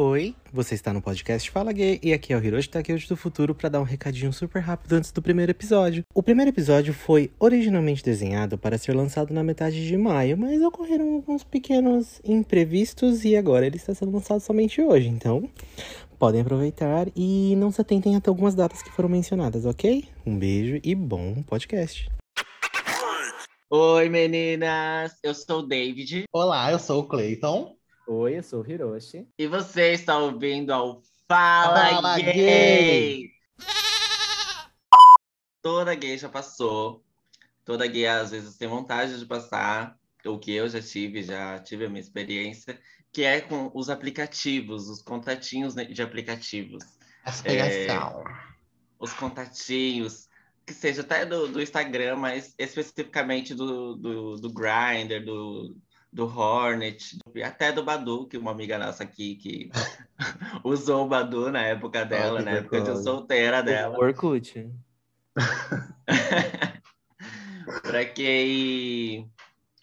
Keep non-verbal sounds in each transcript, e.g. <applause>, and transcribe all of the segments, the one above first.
Oi, você está no podcast Fala Gay e aqui é o Hiroshi Takeuchi do futuro para dar um recadinho super rápido antes do primeiro episódio. O primeiro episódio foi originalmente desenhado para ser lançado na metade de maio, mas ocorreram alguns pequenos imprevistos e agora ele está sendo lançado somente hoje, então podem aproveitar e não se atentem até algumas datas que foram mencionadas, ok? Um beijo e bom podcast. Oi meninas, eu sou o David Olá, eu sou o Clayton. Oi, eu sou o Hiroshi. e você está ouvindo ao Fala, Fala gay. Gay. Toda gay já passou, toda gay às vezes tem vontade de passar, o que eu já tive, já tive a minha experiência, que é com os aplicativos, os contatinhos né, de aplicativos. As É. pegação. os contatinhos, que seja até do, do Instagram, mas especificamente do, do, do Grindr, do, do Hornet, e até do Badu, que uma amiga nossa aqui que <laughs> usou o Badu na época dela, que na época de solteira dela. Orkut. <laughs> Para quem,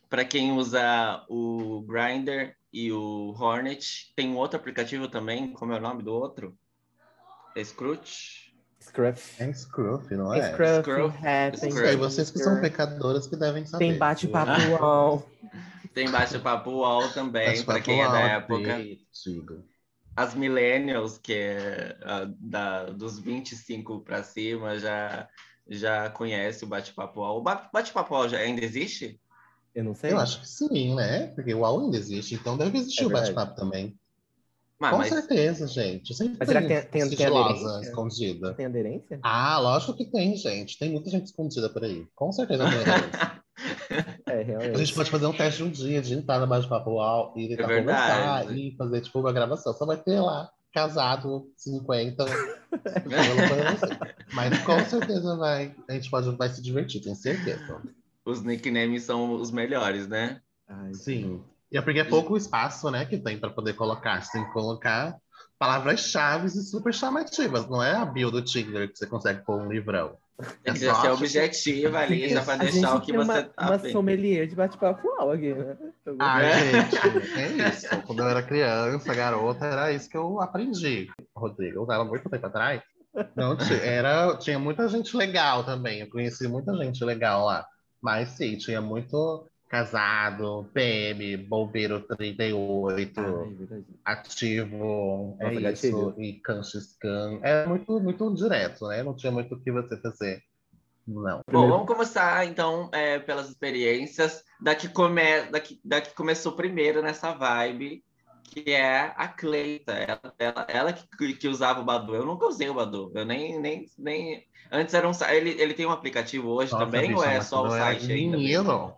para quem usa o Grindr e o Hornet, tem um outro aplicativo também, como é o nome do outro? Scrooge? Scruff. É Scruff, não é? Scruff, Scruff. Scruff. Isso aí, vocês que são pecadoras que devem saber. Tem bate-papo <laughs> UOL. Tem bate-papo UOL também, para quem é da época. As millennials, que é ah, da, dos 25 para cima, já, já conhece o bate-papo UOL. O ba- bate-papo UOL já ainda existe? Eu não sei. Eu acho que sim, né? Porque o UOL ainda existe, então deve existir É o bate-papo também. Ah, Com mas certeza, gente. Sempre Mas será que tem- tem- tem aderência? escondida. Tem aderência? Ah, lógico que tem, gente. Tem muita gente escondida por aí. Com certeza tem. <laughs> aderência. É, A realmente. gente pode fazer um teste um dia de entrar no bate-papo UOL e tentar É verdade. conversar e fazer tipo uma gravação. Só vai ter lá, casado, 50. alguma coisa assim. Mas com certeza vai, a gente pode, vai se divertir, tenho certeza. os nicknames são os melhores, né? Ai, Sim. E é porque é pouco espaço, né, que tem para poder colocar. Você tem que colocar palavras-chave e super chamativas. Não é a bio do Tinder que você consegue pôr um livrão. Tem que É ser objetiva ali, já para A deixar o que tem você uma, tá uma sommelier de bate-papo UOL aqui, né? Ah, gente, é isso. Quando eu era criança, garota, era isso que eu aprendi. Rodrigo, eu usava muito tempo atrás. Não, era, tinha muita gente legal também. Eu conheci muita gente legal lá. Mas sim, tinha muito casado, PM, bombeiro 38, Ah, é ativo, é Nossa, isso, gatilho. e canchiscan. Era muito, muito direto, né? Não tinha muito o que você fazer. Não. Bom, vamos começar então é, pelas experiências da que, come... da, que, da que começou primeiro nessa vibe, que é a Cleita. Ela, ela, ela que, que usava o Badu. Eu nunca usei o Badu. Eu nem. nem, nem... Antes era um ele, ele tem um aplicativo hoje Nossa, também, bicha, ou é só o era site ainda? Menino,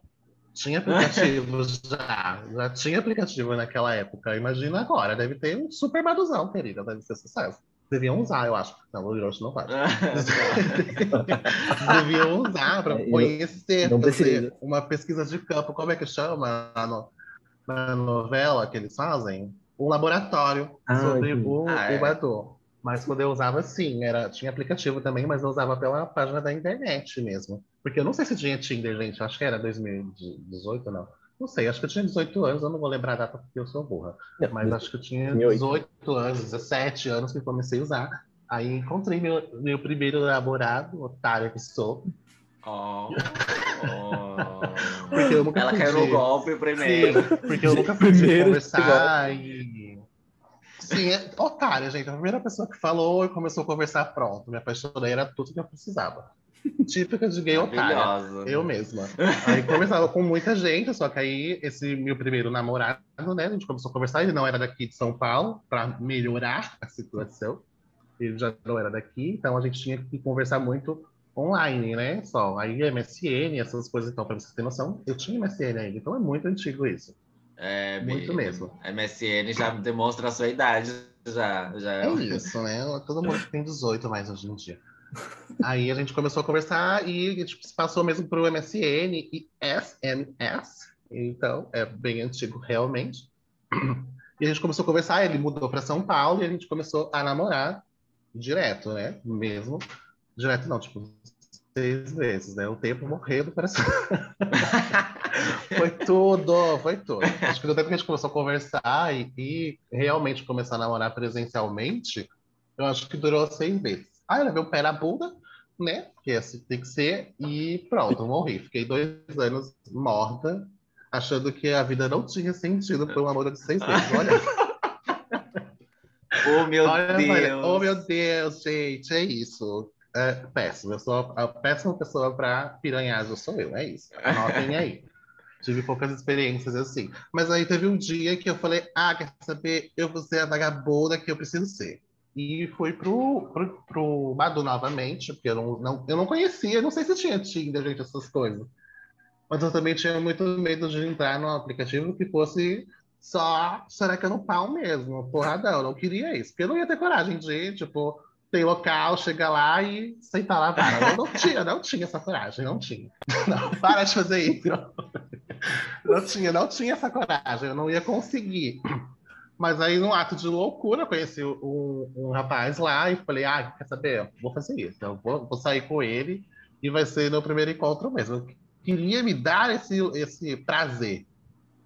tinha aplicativo <laughs> já. Já tinha aplicativo naquela época. Imagina agora, deve ter um super baduzão, querida. Deve ser sucesso. Deviam usar, eu acho. Não, o Hiroshi não faz. <laughs> Deviam usar para É, conhecer, não fazer uma pesquisa de campo. Como é que chama na, no- na novela que eles fazem? Um laboratório Ah, sobre o, Ah, o é. Badu. Mas quando eu usava, sim, era, tinha aplicativo também, mas eu usava pela página da internet mesmo. Porque eu não sei se tinha Tinder, gente. Acho que era 2018, não. Não sei, acho que eu tinha 18 anos, eu não vou lembrar a data porque eu sou burra. Não, Mas acho que eu tinha 2008. 18 anos, 17 anos que eu comecei a usar. Aí encontrei meu, meu primeiro namorado, otário que sou. Oh, oh. <laughs> Porque eu nunca Ela caiu no golpe primeiro. Sim, porque eu nunca fui conversar e. Sim, é otária, gente. A primeira pessoa que falou e começou a conversar, pronto. Me apaixonei, era tudo que eu precisava. Típica de gay otária. Maravilhosa. Eu mesma. Aí conversava com muita gente, só que aí esse meu primeiro namorado, né? A gente começou a conversar, ele não era daqui de São Paulo, para melhorar a situação. Ele já não era daqui, então a gente tinha que conversar muito online, né? Só. Aí MSN, essas coisas, então, para vocês terem noção, eu tinha MSN ainda, então é muito antigo isso. É, Muito mesmo. MSN já demonstra a sua idade. Já, já É isso, né? Todo mundo tem 18 mais hoje em dia. Aí a gente começou a conversar e a gente passou mesmo para o MSN e SMS. Então, é bem antigo realmente. E a gente começou a conversar, ele mudou para São Paulo e a gente começou a namorar direto, né? Mesmo. Direto não, tipo, seis vezes, né? O tempo morrendo para <laughs> Foi tudo, foi tudo. Acho que no tempo que a gente começou a conversar e, e realmente começar a namorar presencialmente, eu acho que durou seis meses. Aí eu levei o pé na bunda, né? Porque assim tem que ser, e pronto, morri. Fiquei dois anos morta, achando que a vida não tinha sentido por um amor de seis meses. <laughs> Olha, Oh, meu olha, Deus. olha, oh meu Deus, gente, é isso. É péssimo, eu sou a péssima pessoa para piranhagem, sou eu, é isso. Anotem aí. <laughs> Tive poucas experiências assim. Mas aí teve um dia que eu falei, ah, quer saber? Eu vou ser a vagabunda que eu preciso ser. E fui pro, pro, pro Badu novamente, porque eu não, não, eu não conhecia, não sei se tinha Tinder, gente, essas coisas. Mas eu também tinha muito medo de entrar no aplicativo que fosse só será no pau mesmo, porradão. Eu não queria isso, porque eu não ia ter coragem de, tipo, tem local, chega lá e sentar lá. Eu não tinha, não tinha essa coragem, não tinha. <laughs> Não, para de fazer isso. <laughs> Não tinha, não tinha essa coragem, eu não ia conseguir. Mas aí, num ato de loucura, eu conheci um, um rapaz lá e falei, ah, quer saber? Vou fazer isso. Eu vou, vou sair com ele e vai ser meu primeiro encontro mesmo. Eu queria me dar esse, esse prazer.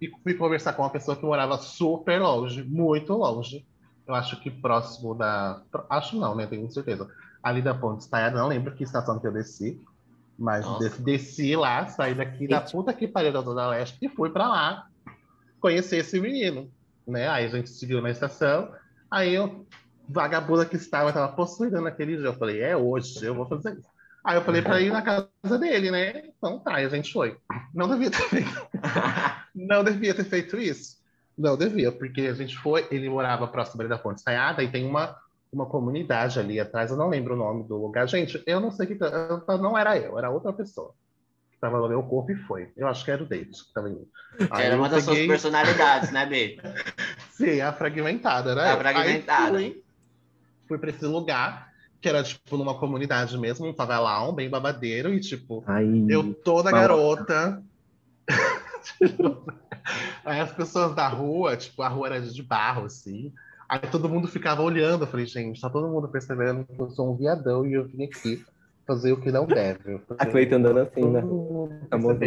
E fui conversar com uma pessoa que morava super longe, muito longe. Eu acho que próximo da. Acho não, né? Tenho certeza. Ali da Ponte Estaiada, não lembro que estação que eu desci. Mas Nossa. des- desci lá, saí daqui da puta que pariu da Zona Leste e fui pra lá conhecer esse menino. Né? Aí a gente seguiu na estação. Aí eu, vagabunda que estava, estava possuída naquele dia. Eu falei, é hoje, eu vou fazer isso. Aí eu falei pra ir na casa dele, né? Então tá, a gente foi. Não devia ter feito, não devia ter feito isso. Não devia, porque a gente foi, ele morava próximo da Ponte Saiada e tem uma, uma comunidade ali atrás, eu não lembro o nome do lugar. Gente, eu não sei que. Não era eu, era outra pessoa. Tava no meu corpo e foi. Eu acho que era o David que tava indo. Aí Era uma das suas peguei- personalidades, né, B? <laughs> Sim, a fragmentada, né? A fragmentada. Aí fui, fui pra esse lugar, que era tipo numa comunidade mesmo, um favelão, bem babadeiro, e tipo, Ai, eu toda garota. <laughs> Aí as pessoas da rua, tipo, a rua era de barro, assim. Aí todo mundo ficava olhando. Eu falei, gente, tá todo mundo percebendo que eu sou um viadão e eu vim aqui fazer o que não deve. A falei, Cleita andando assim, né? todo mundo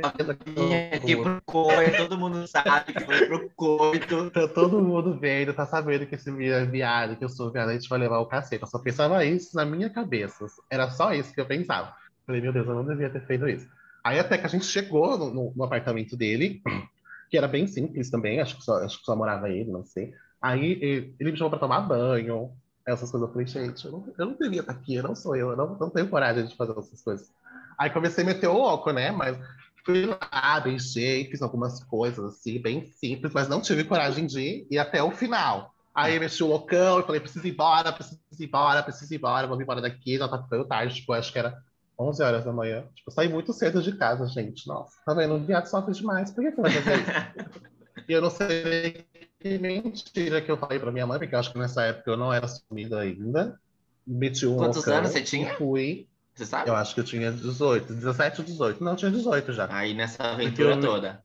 Tá. Vinha aqui pro coito, todo mundo sabe que foi pro coito. Tá todo mundo vendo, tá sabendo que esse menino é viado, que eu sou viado, a gente vai levar o cacete. Eu só pensava isso na minha cabeça. Era só isso que eu pensava. Falei, meu Deus, eu não devia ter feito isso. Aí até que a gente chegou no, no- no apartamento dele, <clears throat> que era bem simples também, acho que só, acho que só morava ele, não sei. Aí ele, ele me chamou pra tomar banho, essas coisas. Eu falei, gente, eu não, eu não devia estar aqui, eu não sou eu, eu não, não tenho coragem de fazer essas coisas. Aí comecei a meter o louco, né? Mas fui lá, beijei, fiz algumas coisas assim, bem simples, mas não tive coragem de ir até o final. Aí mexi o loucão e falei, preciso ir embora, preciso ir embora, preciso ir embora, vou embora daqui, já tá ficando tarde, tipo, acho que era 11 horas da manhã. Tipo, saí muito cedo de casa, gente. Nossa, tá vendo? O viado sofre demais, por que que vai fazer isso? <laughs> E eu não sei que mentira que eu falei pra minha mãe, porque eu acho que nessa época eu não era assumida ainda. Meti um Quantos anos você tinha? Fui. Você sabe? Eu acho que eu tinha 18, 17 ou 18. Não, eu tinha 18 já. Aí nessa aventura toda.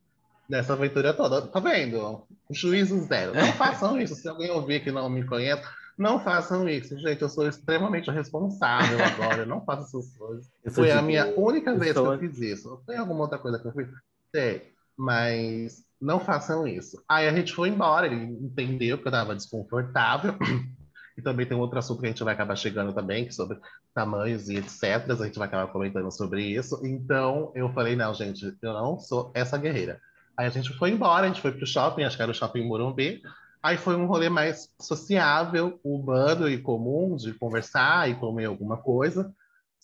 Nessa aventura toda. Tá vendo? Juízo zero. Não <laughs> façam isso. Se alguém ouvir que não me conhece, não façam isso. Gente, eu sou extremamente responsável agora. Eu não faço essas coisas. <laughs> Foi a minha única vez que eu fiz isso. Tem alguma outra coisa que eu fiz? Tem. Mas não façam isso. Aí a gente foi embora, ele entendeu que eu estava desconfortável. <clears throat> E também tem outro assunto que a gente vai acabar chegando também, que sobre tamanhos e etc. A gente vai acabar comentando sobre isso. Então eu falei, não, gente, eu não sou essa guerreira. Aí a gente foi embora, a gente foi pro shopping, acho que era o shopping Morumbi. Aí foi um rolê mais sociável, humano e comum, de conversar e comer alguma coisa.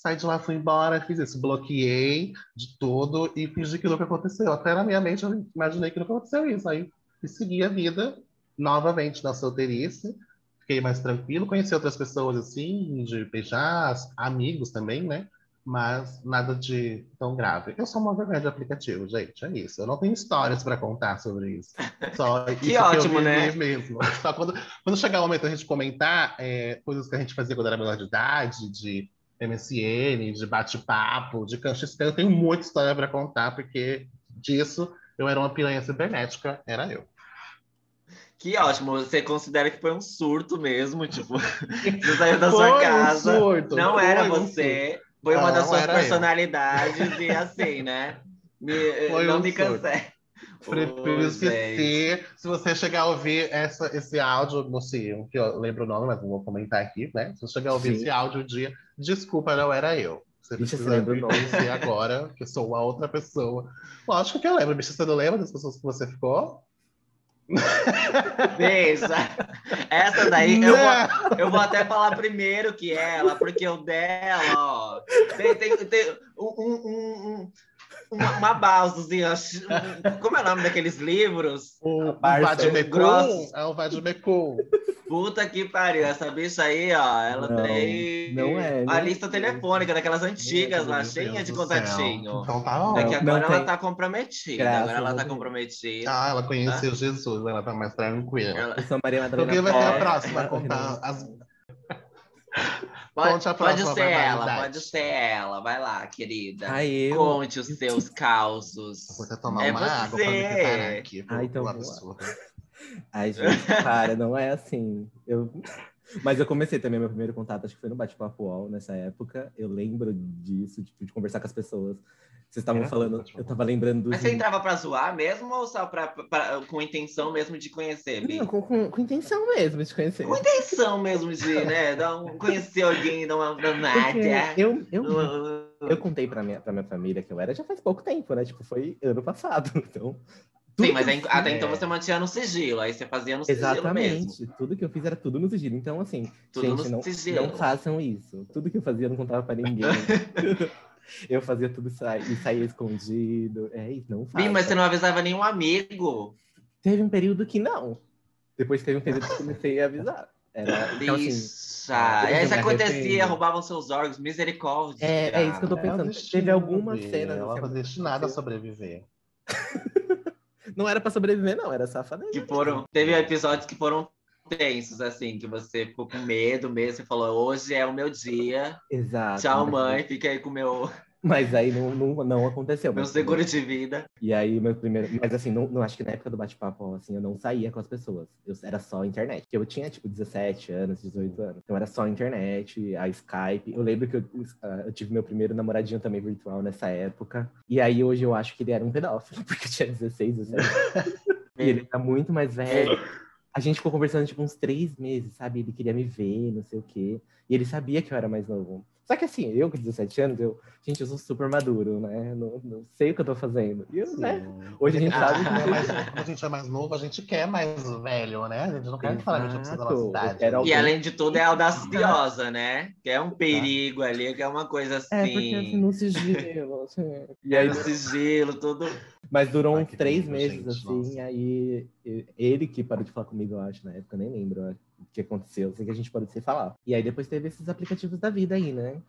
Saí de lá, fui embora, fiz isso, bloqueei de tudo e fingi que nunca aconteceu. Até na minha mente eu imaginei que nunca aconteceu isso. Aí segui a vida novamente na solteirice, fiquei mais tranquilo, conheci outras pessoas assim, de beijar, amigos também, né? Mas nada de tão grave. Eu sou uma vergonha de aplicativo, gente, é isso. Eu não tenho histórias para contar sobre isso. Só <laughs> isso Que eu ótimo, vivi né? Mesmo. Só quando, quando chegar o momento da gente comentar é, coisas que a gente fazia quando era menor de idade, de MSN, de bate-papo, de canchiscan, eu tenho muita história para contar, porque disso eu era uma piranha cibernética, era eu. Que ótimo. Você considera que foi um surto mesmo, tipo, <laughs> você saiu da Foi sua um casa. surto, não era um você. Foi uma Não, das suas era eu. personalidades e assim, né? Me- Foi não um me cancele. Prefiro esquecer. Se você chegar a ouvir essa, esse áudio, não sei, que eu lembro o nome, mas não vou comentar aqui, né? Se você chegar a ouvir Sim. esse áudio um dia, desculpa, não era eu. Você Bicha, você precisa me nome? conhecer agora, que eu sou uma outra pessoa. Lógico que eu lembro, bicho. Você não lembra das pessoas que você ficou? Veja, essa daí eu vou, eu vou até falar primeiro que ela, porque o dela, ó, tem, tem, tem um, um- um- uma, uma um- como é o nome daqueles livros? O, Barça. Vadimecum é o Vadimecum. Puta que pariu, essa bicha aí, ó, ela Não, tem não é, a não é. lista telefônica daquelas antigas lá, cheia de contatinho. Então tá É ótimo. que Não agora ela tem. tá comprometida, Graças agora ela tá comprometida. Ah, ela conheceu Jesus, ela tá mais tranquila. Ela- Eu sou Maria Então Madalena. quem vai ser a próxima a contar as Pode, pode ser ela, pode ser ela. Vai lá, querida. Ah, eu? Conte os seus <laughs> causos. Vou até tomar É uma água pra me você. preparar aqui Ah, então. <laughs> Ai, gente, para, não é assim. Eu... <laughs> Mas eu comecei também meu primeiro contato, acho que foi no Bate-Papo UOL nessa época. Eu lembro disso, tipo, de conversar com as pessoas. Vocês estavam Era falando, eu tava lembrando. Mas você entrava pra zoar mesmo ou só pra, pra- com intenção mesmo de conhecer, Bi? Não, com, com, com intenção mesmo de conhecer. Com intenção mesmo de, né? Dar um, conhecer alguém, dar uma danada. eu, eu, Uh, eu contei pra minha, pra minha família que eu era já faz pouco tempo, né? Tipo, foi ano passado. <laughs> Então. tudo Sim, mas aí- até então você mantinha no sigilo, aí você fazia no sigilo mesmo. Exatamente. Tudo que eu fiz era tudo no sigilo. Então, assim, Tudo gente, no não, sigilo. não façam isso. Tudo que eu fazia eu não contava pra ninguém. <laughs> eu fazia tudo sa e saía escondido. É isso, não Bi, façam. mas você não avisava nenhum amigo. Teve um período que não. Depois teve um período que eu comecei a avisar. Era, então, assim, Bicha. ah, e aí eu isso me acontecia, arrependo. roubavam seus órgãos, misericórdia. É- é isso que eu tô É pensando. Teve algumas Bi. cenas, Ela assim, foi destinada a sobreviver. <laughs> não era pra sobreviver, não, era safadeza. Que foram, teve episódios que foram tensos, assim, que você ficou com medo mesmo, você falou, hoje é o meu dia, Exato. tchau mãe, fica aí com o meu, Mas aí não, não, não aconteceu. meu seguro de vida. E aí, meu primeiro. Mas assim, não, não acho que na época do bate-papo, assim, eu não saía com as pessoas. Eu, era só internet. Eu tinha, tipo, 17 anos, 18 anos. Então era só internet, a Skype. Eu lembro que eu, ah, eu tive meu primeiro namoradinho também virtual nessa época. E aí hoje eu acho que ele era um pedófilo, <laughs> porque eu tinha 16, 17. <laughs> e ele tá muito mais velho. A gente ficou conversando, tipo, uns três meses, sabe? Ele queria me ver, não sei o quê. E ele sabia que eu era mais novo. Só que assim, eu com 17 anos, eu, gente, eu sou super maduro, né? Não, não sei o que eu tô fazendo. E né? Hoje a gente Ah. sabe que é mais- quando a gente é mais novo, a gente quer mais velho, né? A gente não quer falar que precisa da nossa idade. quero E alguém- além de tudo, é audaciosa, né? Que é um perigo ali, que é uma coisa assim. É, porque assim, no sigilo, assim. <laughs> E é aí, no sigilo, tudo. mas durou Ai, uns três meses, gente, assim, nossa. aí e- ele que parou de falar comigo, eu acho, na época, eu nem lembro eu acho, que aconteceu, eu sei que a gente parou de se falar. E aí depois teve esses aplicativos da vida aí, né?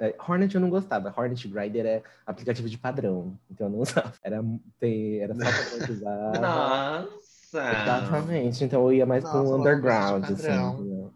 É, Hornet eu não gostava, Hornet Grinder é aplicativo de padrão, então eu não <laughs> usava. Era, tem, era só pra usar. <laughs> Nossa! Exatamente, então eu ia mais Nossa, pro underground, assim. padrão.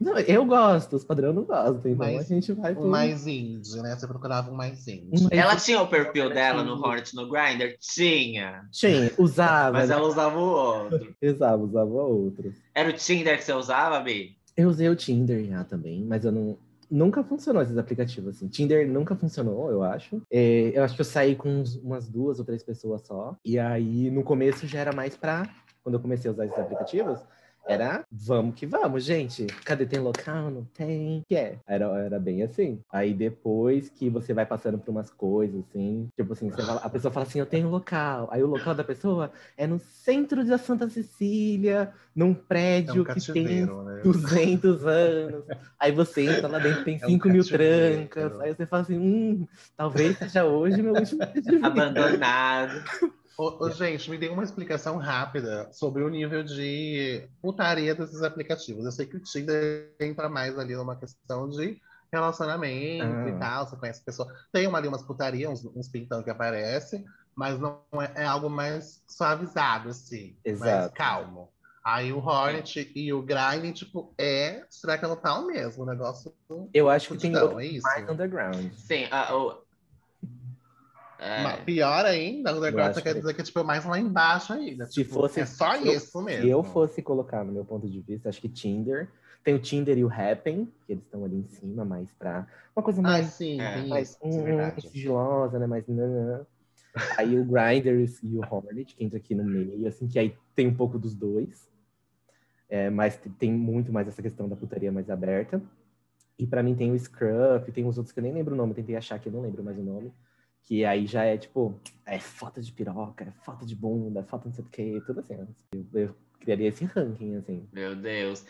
Não, eu gosto, os padrão não gosto, então Mas a gente vai pro... Mais indie, né? Você procurava um mais indie. Ela tinha o perfil dela no Hornet no Grindr? Tinha. Tinha, usava, Mas ela usava o outro. <laughs> usava, usava outros. Era o Tinder que você usava, Bi? Eu usei o Tinder já também, mas eu não. Nunca funcionou esses aplicativos, assim. Tinder nunca funcionou, eu acho. É, eu acho que eu saí com uns- umas duas ou três pessoas só. E aí, no começo, já era mais pra... Quando eu comecei a usar esses aplicativos, era vamos que vamos, gente. Cadê tem local? Não tem. Que é? Era, era bem assim. Aí depois que você vai passando por umas coisas, assim, tipo assim, você fala- a pessoa fala assim, eu tenho local. Aí o local da pessoa é no centro da Santa Cecília, num É prédio um que tem né? 200 anos. Aí você entra lá dentro, tem É um 5 mil cativeiro. trancas. Aí você fala assim, hum, talvez seja hoje meu último dia de vida. Abandonado. <laughs> Ô, ô, gente, me dê uma explicação rápida sobre o nível de putaria desses aplicativos. Eu sei que o Tinder entra mais ali numa questão de relacionamento Ah. e tal, você conhece a pessoa. Tem uma, ali umas putarias, uns, uns pintão que aparece, mas não é, é algo mais suavizado, assim, mais Exato. calmo. Aí o Hornet e o Grinding, tipo, é será que ela tá o mesmo, o negócio Eu acho que tem é isso? mais underground. Sim, a, o... É, Pior ainda, o Eu negócio acho quer que- dizer que tipo, é mais lá embaixo ainda. Se tipo, fosse- é só se eu- isso mesmo. Se eu fosse colocar no meu ponto de vista, acho que Tinder. Tem o Tinder e o Happn, que eles estão ali em cima, mais pra uma coisa Ah, mais, sim, É. tem mais isso, isso é hum, sigilosa, né? Mais nanã. Aí o Grinders e o Hornet, que entra aqui no meio, assim, que aí tem um pouco dos dois. É, mas tem muito mais essa questão da putaria mais aberta. E para mim tem o Scruff, tem os outros que eu nem lembro o nome, tentei achar que eu não lembro mais o nome. Que aí já é tipo, é foto de piroca, é foto de bunda, é foto não sei o que, tudo assim. Eu, eu criaria esse ranking, assim. Meu Deus.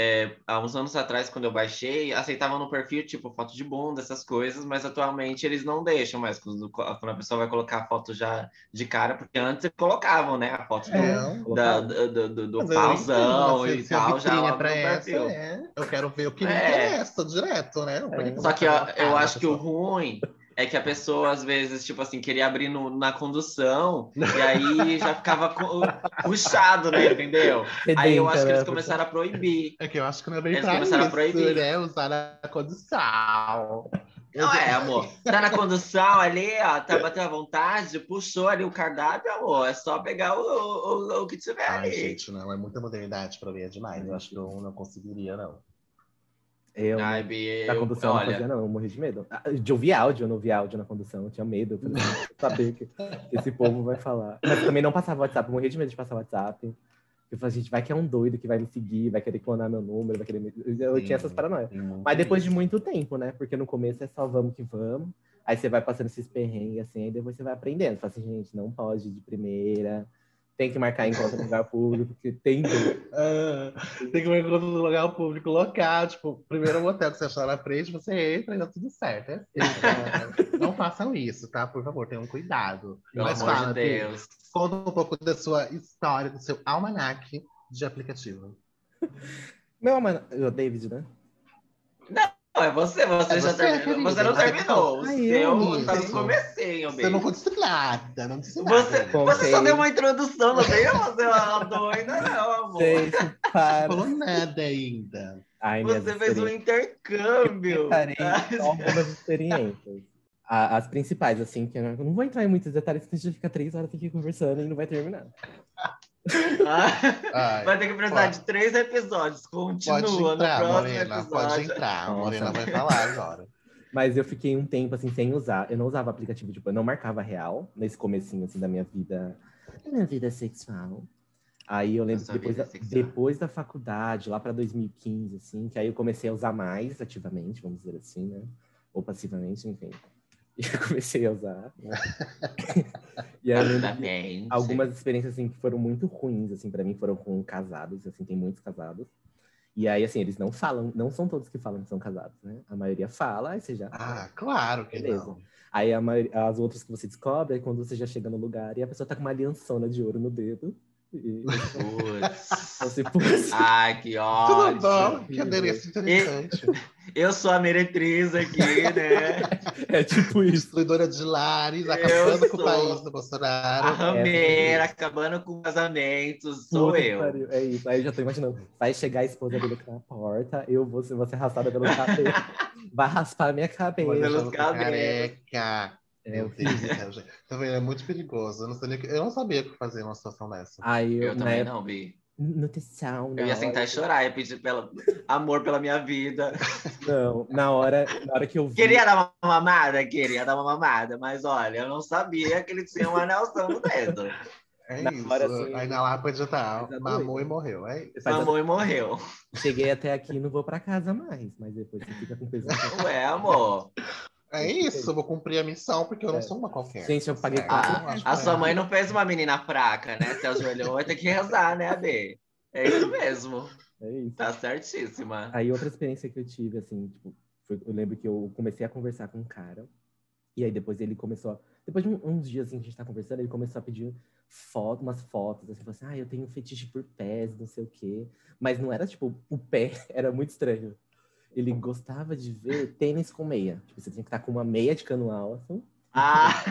É, há uns anos atrás, quando eu baixei, aceitavam no perfil, tipo, foto de bunda, essas coisas, mas atualmente eles não deixam mais, quando, quando a pessoa vai colocar a foto já de cara, porque antes eles colocavam, né, a foto É, do, da, do, do, do, eu pauzão e tal, já lá é no pra essa, perfil. é. Eu quero ver o que me É. interessa direto, né? Pode Só que eu cara acho que o ruim é que a pessoa, às vezes, tipo assim, queria abrir no- na condução e aí já ficava puxado, né? Entendeu? Aí eu acho que eles né? começaram a proibir. É que eu acho que não é bem Eles pra começaram a isso, proibir. né? Usar a condição. Não é, amor. Tá na condução ali, ó, tá batendo à vontade, puxou ali o cardápio, amor. É só pegar o, o, o que tiver Ai, ali. gente, não, é muita modernidade pra mim, é demais. Eu acho que eu não conseguiria, não. Eu, Ai, Bi, na condução, eu não olha, fazia, não, eu morri de medo. Ah, De ouvir áudio, eu não ouvia áudio na condução, eu tinha medo. Eu falei, "Não, saber que que <laughs> esse povo vai falar. Mas também não passava WhatsApp, eu morri de medo de passar WhatsApp. Eu falei, gente, vai que é um doido que vai me seguir, vai querer clonar meu número, vai querer me... Eu eu tinha essas paranoias. Mas depois de muito tempo, né? Porque no começo é só vamos que vamos. Aí você vai passando esses perrengues assim, aí depois você vai aprendendo. Fala assim, gente, não pode ir de primeira. Tem que marcar encontro no lugar público, porque tem. Ah, tem que ver encontro no lugar público local. Tipo, primeiro motel que você achar na frente, você entra e dá tudo certo. É assim, <laughs> não façam isso, tá? Por favor, tenham cuidado. pelo Mas amor fala, de Deus. conta um pouco da sua história, do seu almanac de aplicativo. <laughs> Meu, mano, o David, né? Não, é você, você É já você, terminou. querida. Você não terminou. O ai, seu eu, tá no comecinho, Você não disse nada, não disse nada. Você, Você só deu uma introdução, não veio fazer uma doida, não, amor. Não para. falou nada ainda. Ai, Você fez um intercâmbio. Algumas experiências. As principais, assim, que eu não eu não vou entrar em muitos detalhes, porque a gente fica três horas aqui conversando e não vai terminar. Ai, Vai ter que precisar pode. de três episódios. Continua Pode no entrar, próximo Morena, episódio. pode entrar. A. Morena vai falar agora. Mas eu fiquei um tempo, assim, sem usar. Eu não usava aplicativo, tipo, eu não marcava real nesse comecinho, assim, da minha vida, da minha vida sexual. Aí eu lembro que depois da, sexual. depois da faculdade, lá para 2015, assim, que aí eu comecei a usar mais ativamente, vamos dizer assim, né? Ou passivamente, enfim. <laughs> E eu comecei a usar. <laughs> e aí algumas experiências assim que foram muito ruins assim para mim foram com casados assim tem muitos casados e aí assim eles não falam não são todos que falam que são casados né a maioria fala aí você já Ah, claro que Beleza. não. aí a maioria, as outras que você descobre é quando você já chega no lugar e a pessoa tá com uma aliançona de ouro no dedo e Putz. <laughs> você putz, Ai, que Tudo ódio. bom? Que adereço interessante. Eu sou a meretriz aqui, né? <laughs> é tipo isso Destruidora de lares, Eu acabando com o sou. país do A Bolsonaro. rameira, acabando com casamentos, sou Puta eu. pariu, é isso aí eu já tô imaginando vai chegar a esposa dele aqui na porta eu vou ser, vou ser arrastada pelo cabelo <laughs> vai raspar a minha cabeça pelos cabelos. careca. É Meu Deus do céu, gente. Vendo? É muito perigoso. Eu não, sabia, eu não sabia o que fazer numa situação dessa. aí eu, também época- não, Bi. Nutrição Eu ia sentar hora- e chorar, ia pedir pela... amor pela minha vida. Não, na hora, na hora que eu vi. Queria dar uma mamada? Queria dar uma mamada, mas olha, eu não sabia que ele tinha uma anelção no dedo. É Na isso. hora, assim, Aí na Lapa tá. Mas é Mamou e morreu. É isso. Mamou e morreu. Cheguei até aqui e não vou pra casa mais, mas depois você fica com peso. <laughs> Ué, amor. É isso. Eu vou cumprir a missão porque eu não É. sou uma qualquer. Gente, eu paguei É, quatro- A sua é. mãe não fez uma menina fraca, né? Se ajoelhou, vai ter que rezar, né, AB? É isso mesmo. É isso. Tá certíssima. Aí outra experiência que eu tive, assim, tipo, foi- eu lembro que eu comecei a conversar com um cara, e aí depois ele começou, a- depois de um- uns dias assim, que a gente tá conversando, ele começou a pedir foto, umas fotos, assim, falou assim, ah, eu tenho um fetiche por pés, não sei o quê. Mas não era, tipo, o pé, <laughs> era muito estranho. Ele gostava de ver tênis com meia. Tipo, você tinha que estar com uma meia de cano alto. Ah,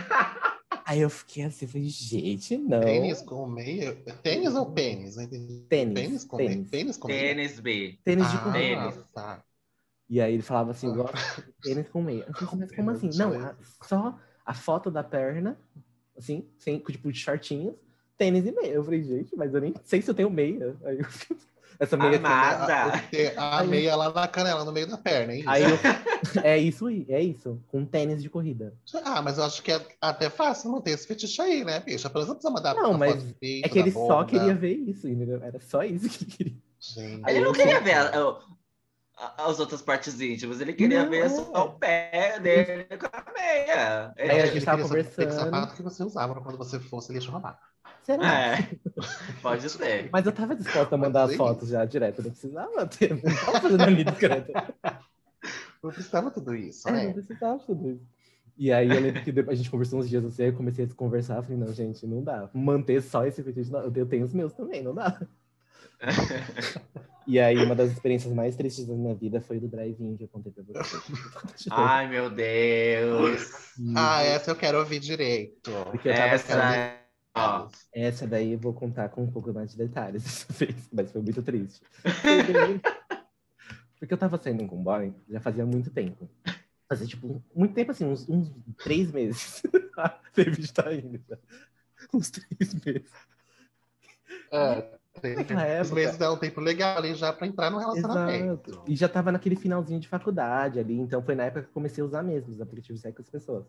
Aí eu fiquei assim, falei, gente, não. Tênis com meia? Tênis ou pênis? Não entendi. Tênis, Tênis com tênis. meia? Tênis com meia? tênis B. Tênis de Ah, corrida. Tênis. tá. E aí ele falava assim, eu gosto de tênis com meia. Eu falei assim, mas como assim? Não, a- só a foto da perna, assim, sem, tipo, de shortinhos, tênis e meia. Eu falei, gente, mas eu nem sei se eu tenho meia. Aí eu Essa meia Amada. Ter <laughs> a Aí- meia lá na canela, no meio da perna, hein? Aí eu... É isso aí, é isso. Com tênis de corrida. Ah, mas eu acho que é até fácil manter esse fetiche aí, né, bicha? Pelo menos não precisa mandar Não, mas peito, É que ele só queria ver isso, entendeu? Era só isso que ele queria. Gente. Ele não queria sei. ver a- a- as outras partes íntimas, ele queria Não, ver é. só o pé dele com a meia. Aí a gente tava saber que conversando. sapato que você usava quando você fosse lixo roubar. Será? É, <laughs> pode ser. Mas eu tava disposta a mandar as fotos já direto, não precisava ter. Não tava fazendo ali discreto. <laughs> Não precisava tudo isso, É, não né? precisava tudo isso. E aí eu lembro que depois a gente conversou uns dias assim, aí eu comecei a conversar, falei, não, gente, não dá. Manter só esse fetiche, não, eu tenho os meus também, não dá. <laughs> E aí uma das experiências mais tristes da minha vida foi do drive-in que eu contei pra você. Ai, meu Deus. Ah, essa eu quero ouvir direito. Porque eu tava Essa é... Ó, Essa daí eu vou contar com um pouco mais de detalhes <laughs> dessa vez, mas foi muito triste. <laughs> Porque eu tava saindo com um boy já fazia muito tempo. Fazia, tipo, muito tempo assim, uns, uns três meses. <laughs> David tá indo já. Uns três meses. É, época. meses dá um tempo legal ali já pra entrar no relacionamento. Exato. E já tava naquele finalzinho de faculdade ali, então foi na época que eu comecei a usar mesmo os aplicativos de sair com as pessoas.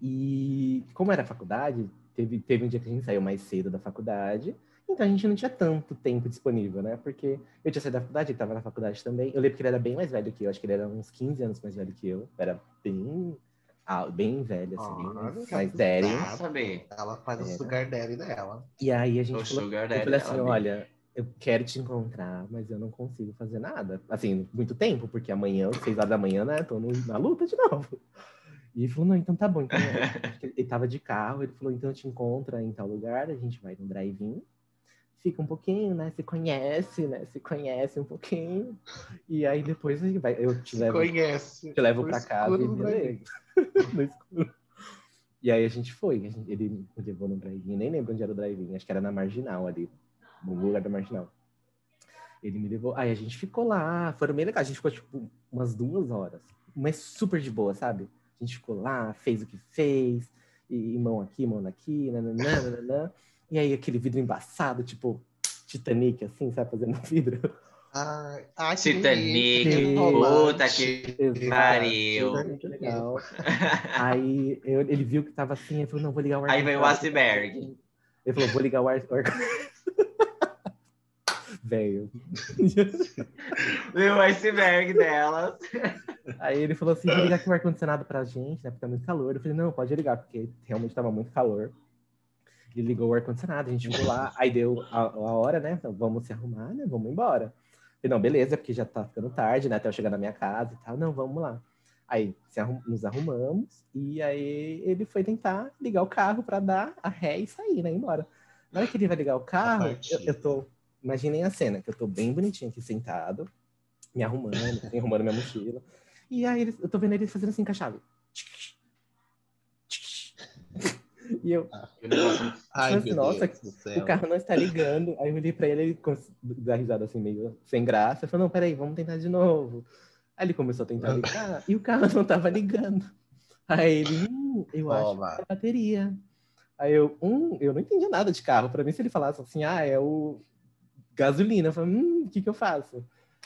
E como era faculdade, teve, teve um dia que a gente saiu mais cedo da faculdade, então a gente não tinha tanto tempo disponível, né? Porque eu tinha saído da faculdade, ele tava na faculdade também. Eu lembro que ele era bem mais velho que eu, acho que ele era uns 15 anos mais velho que eu. Era bem, ah, bem velho, assim, bem Olha, mais, sério. Ela faz o É. sugar daddy dela. E aí a gente O falou, sugar eu falei assim, dela, olha, eu quero te encontrar, mas eu não consigo fazer nada. Assim, muito tempo, porque amanhã, seis horas da manhã, né, tô no- na luta de novo. E ele falou, não, então tá bom. Então, <laughs> eu- ele tava de carro, ele falou, então eu te encontro em tal lugar, a gente vai no drive-in, fica um pouquinho, né, se conhece, né, se conhece um pouquinho, e aí depois a gente vai, eu te levo Conhece. te levo pra casa e beleza. <laughs> no escuro. E aí a gente foi, a gente- ele me levou no drive-in, nem lembro onde era o drive-in, acho que era na Marginal ali, no lugar da Marginal. Ele me levou, aí a gente ficou lá, foram bem legais, a gente ficou tipo umas duas horas, mas super de boa, sabe? A gente ficou lá, fez o que fez, e, e mão aqui, mão aqui, nananã, nananã. e aí aquele vidro embaçado, tipo Titanic, assim, sabe, fazendo vidro. Ai, que Titanic, delícia, puta que pariu. Muito legal. Aí eu- ele viu que tava assim, ele falou, não, vou ligar o ar Aí veio o iceberg. Ele falou, vou ligar o ar... Velho. O iceberg delas. Aí ele falou assim, vou ligar aqui o ar-condicionado pra gente, né, porque tá muito calor. Eu falei, não, pode ligar, porque realmente tava muito calor. Ele ligou o ar-condicionado, a gente ficou lá, aí deu a, a hora, né, então vamos se arrumar, né, vamos embora. Eu falei, não, beleza, porque já tá ficando tarde, né, até eu chegar na minha casa e tal. Não, vamos lá. Aí se arrum- nos arrumamos, e aí ele foi tentar ligar o carro pra dar a ré e sair, né, embora. Na hora que ele vai ligar o carro, eu, eu tô... Imaginem a cena, que eu tô bem bonitinho aqui sentado, me arrumando, assim, arrumando minha mochila. E aí eles- eu tô vendo eles fazendo assim com a chave. E eu, Ai, Mas, meu nossa, o carro não está ligando. Aí eu olhei pra ele, ele dá risada assim, meio sem graça. Eu falei, não, peraí, vamos tentar de novo. Aí ele começou a tentar <laughs> ligar e o carro não tava ligando. Aí ele, hum, eu acho que Toma. é a bateria. Aí eu, hum, eu não entendia nada de carro. Pra mim, se ele falasse assim, ah, é o gasolina, eu falei, hum, o que que eu faço?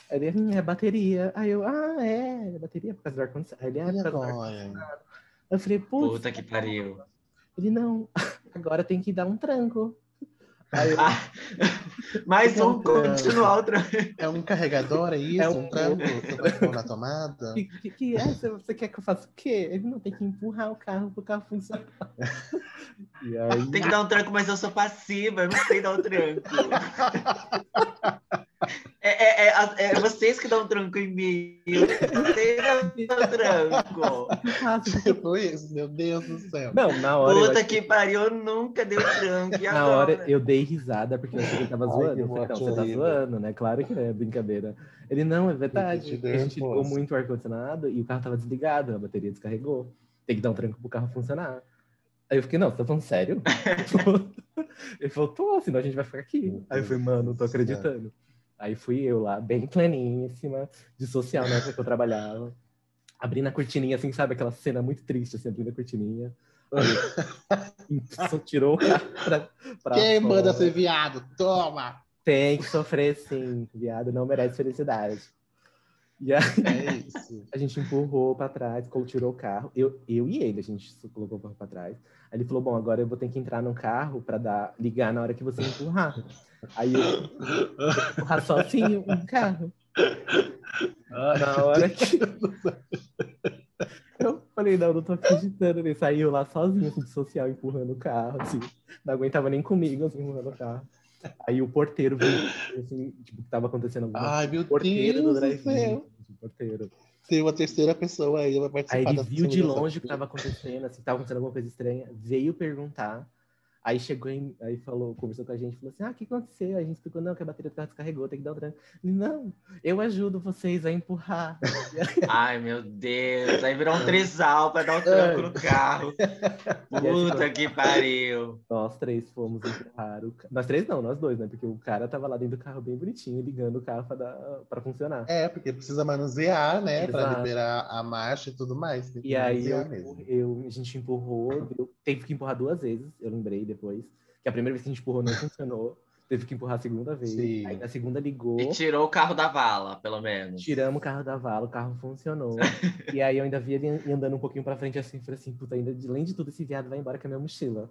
Aí ele, hum, é bateria. Aí eu, ah, é, é bateria por causa do ar-condicionado. Aí ele, ah, E por causa do ar-condicionado. Eu falei, putz, Puta que pariu. ele não, <laughs> agora tem que dar um tranco. Aí eu, Ah, <laughs> mais um continuar outro. É um carregador, é isso? É um, um-? Você na tomada? que, que, que é? Você, você quer que eu faça o quê? Ele não tem que empurrar o carro pro carro funcionar. E aí, Tem que dar um tranco, mas eu sou passiva, eu não sei dar um tranco. <laughs> É, é, é, é vocês que dão tranco em mim. Vocês dão tranco. que? Tipo isso, meu Deus do céu. Não, na hora. Puta achei- que pariu, eu nunca dei tranco. E Na agora? hora eu dei risada porque eu achei que ele tava Ai, zoando. que Eu falei, não, você tá zoando, né? Claro que é brincadeira. Ele, não, é verdade. A gente ligou muito o ar-condicionado e o carro tava desligado, a bateria descarregou. Tem que dar um tranco pro carro funcionar. Aí eu fiquei, não, você tá falando sério? <laughs> Ele falou, tô, senão a gente vai ficar aqui. Aí eu falei, mano, não tô acreditando. Aí fui eu lá, bem <laughs> pleníssima, de social, na época que eu trabalhava. Abrindo a cortininha, assim, sabe? Aquela cena muito triste, assim, abrindo a cortininha. Aí, <laughs> só tirou o carro pra, pra Quem fora. manda ser viado? Toma! Tem que sofrer sim, viado não merece felicidade. <laughs> E aí, É a gente empurrou pra trás, tirou o carro. Eu, eu e ele, a gente colocou o carro pra trás. Aí ele falou: Bom, agora eu vou ter que entrar no carro pra dar, ligar na hora que você empurrar. Aí eu empurrar sozinho o carro. Na hora que. Eu falei, não, não tô acreditando. Ele saiu lá sozinho, assim, de social, empurrando o carro, assim. Não aguentava nem comigo, assim, empurrando o carro. Aí o porteiro viu, assim, tipo, que tava acontecendo alguma coisa. Ai, meu porteiro Deus do do céu. O porteiro. Tem uma terceira pessoa aí, vai participar Aí ele viu de longe o que tava acontecendo, assim, tava acontecendo alguma coisa estranha, veio perguntar. Aí chegou em, aí falou, conversou com a gente, falou assim: Ah, o que aconteceu? A gente explicou, não, que a bateria do carro descarregou, tem que dar um tranco. Ele, Não, eu ajudo vocês a empurrar. <laughs> Ai, meu Deus. Aí virou um trisal pra dar um tranco no carro. <laughs> Puta que pariu. Nós três fomos empurrar o carro. Nós três não, nós dois, né? Porque o cara tava lá dentro do carro bem bonitinho, ligando o carro pra, dar, pra funcionar. É, porque precisa manusear, né? Pra Exato. liberar a marcha e tudo mais. Tem que E aí eu, eu- a gente empurrou, deu- teve que empurrar duas vezes, eu lembrei depois. Que a primeira vez que a gente empurrou não funcionou. Teve que empurrar a segunda vez. Sim. Aí na segunda ligou. E tirou o carro da vala, pelo menos. Tiramos o carro da vala, o carro funcionou. <laughs> e aí eu ainda vi ele andando um pouquinho pra frente assim, falei assim, puta, ainda, além de tudo, esse viado vai embora com a minha mochila.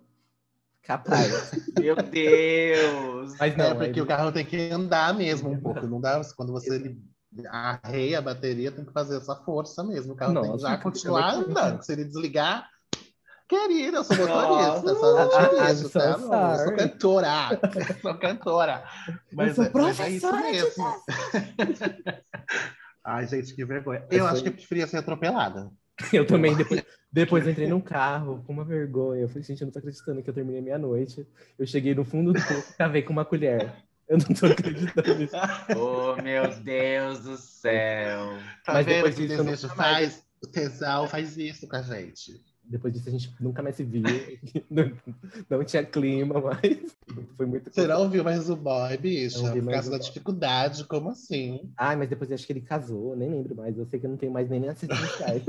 Capaz. <laughs> Meu Deus. Mas não, é porque aí- o carro tem que andar mesmo um pouco. Não dá, quando você arreia a bateria, tem que fazer essa força mesmo. O carro tem que Nossa, já continuar legal. andando. Se ele desligar. Querida, eu sou motorista, só não I'm isso, so tá? Não, eu sou cantora. <laughs> sou cantora. Mas, sou é, mas é isso professora mesmo. <laughs> Ai, gente, que vergonha. Eu foi- acho que eu preferia ser atropelada. Eu também, depois, depois eu entrei num carro com uma vergonha. Eu falei, gente, eu não tô acreditando que eu terminei minha noite. Eu cheguei no fundo do poço e cavei com uma colher. Eu não tô acreditando nisso. <laughs> Oh, meu Deus do céu. Tá Mas vendo depois que eu desejo faz? O tesão faz isso com a gente. Depois disso a gente nunca mais se viu. <laughs> Não, não tinha clima mais. Foi muito Você não ouviu mais o boy, bicho? Vi Por causa da boy. dificuldade, como assim? Ai, mas depois eu acho que ele casou, nem lembro mais. Eu sei que eu não tenho mais nem nas redes sociais.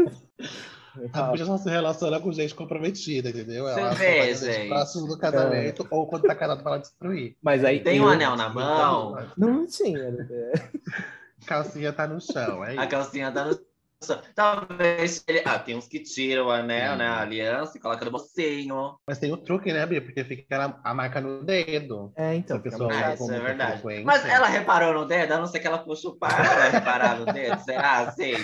A bicha só se relaciona com gente comprometida, entendeu? Você Ela vê, gente próximo do casamento ou quando tá casado pra ela destruir. Mas aí Tem eu- um anel na mão, Não, não tinha. né? <laughs> Calcinha tá no chão, é a isso. calcinha tá no. Talvez ele. Ah, tem uns que tiram o anel, Sim. né? A aliança e coloca no bolsinho. Mas tem o truque, né, Bia? Porque fica a- a marca no dedo. É, então. a pessoa Ah, isso é verdade. frequência. Mas ela reparou no dedo? A não ser que ela puxa o par, ela reparar no dedo? Será? Sei.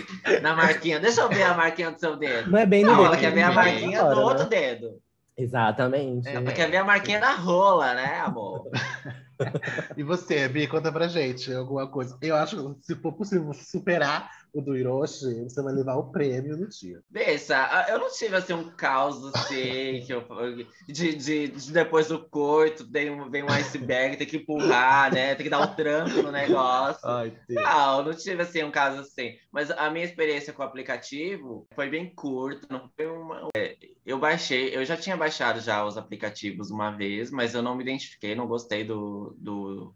Na marquinha. Deixa eu ver a marquinha do seu dedo. Não é bem no Não, dedo, ela quer ver a bem marquinha do né? outro dedo. Exatamente. É. Ela quer ver a marquinha da rola, né, amor? <laughs> E você, Bia, conta pra gente alguma coisa. Eu acho que se for possível superar o do Hiroshi, você vai levar o prêmio no dia. Deixa, ah, eu não tive assim um caos assim, que eu, de, de, de depois do coito, tem um, vem um iceberg, tem que empurrar, né? Tem que dar um tranco no negócio. Ai. Não, eu não tive assim um caso assim. Mas a minha experiência com o aplicativo foi bem curta. Não foi uma... é, eu baixei, eu já tinha baixado já os aplicativos uma vez, mas eu não me identifiquei, não gostei do, do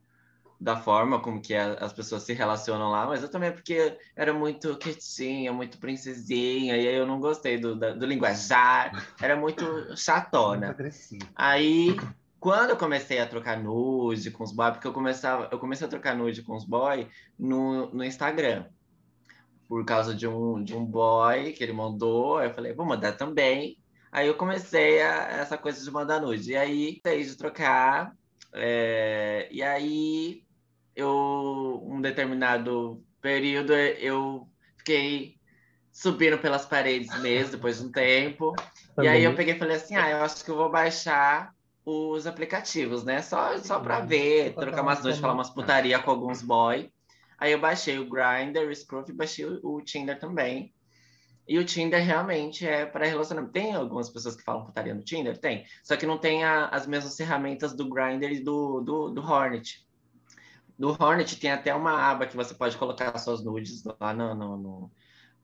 da forma como que a- as pessoas se relacionam lá, mas eu também porque era muito quietinha, muito princesinha, e aí eu não gostei do, da- do linguajar, era muito Muito chatona. agressivo. Aí, quando eu comecei a trocar nude com os boys, porque eu, começava, eu comecei a trocar nude com os boys no, no Instagram. Por causa de um, de um boy que ele mandou, aí eu falei, vou mandar também. Aí eu comecei a, essa coisa de mandar nude. E aí, sei de trocar. é, e aí, eu, um determinado período, eu fiquei subindo pelas paredes mesmo, depois de um tempo. E aí eu peguei e falei assim, ah, eu acho que eu vou baixar os aplicativos, né? Só, só pra ver, Pra trocar umas uma noites, falar umas putaria com alguns boy. Aí eu baixei o Grindr, o Scruff e baixei o, o Tinder também. E o Tinder realmente é para relacionamento. Tem algumas pessoas que falam putaria no Tinder? Tem. Só que não tem a- as mesmas ferramentas do Grindr e do, do, do Hornet. No Hornet tem até uma aba que você pode colocar suas nudes lá no, no, no,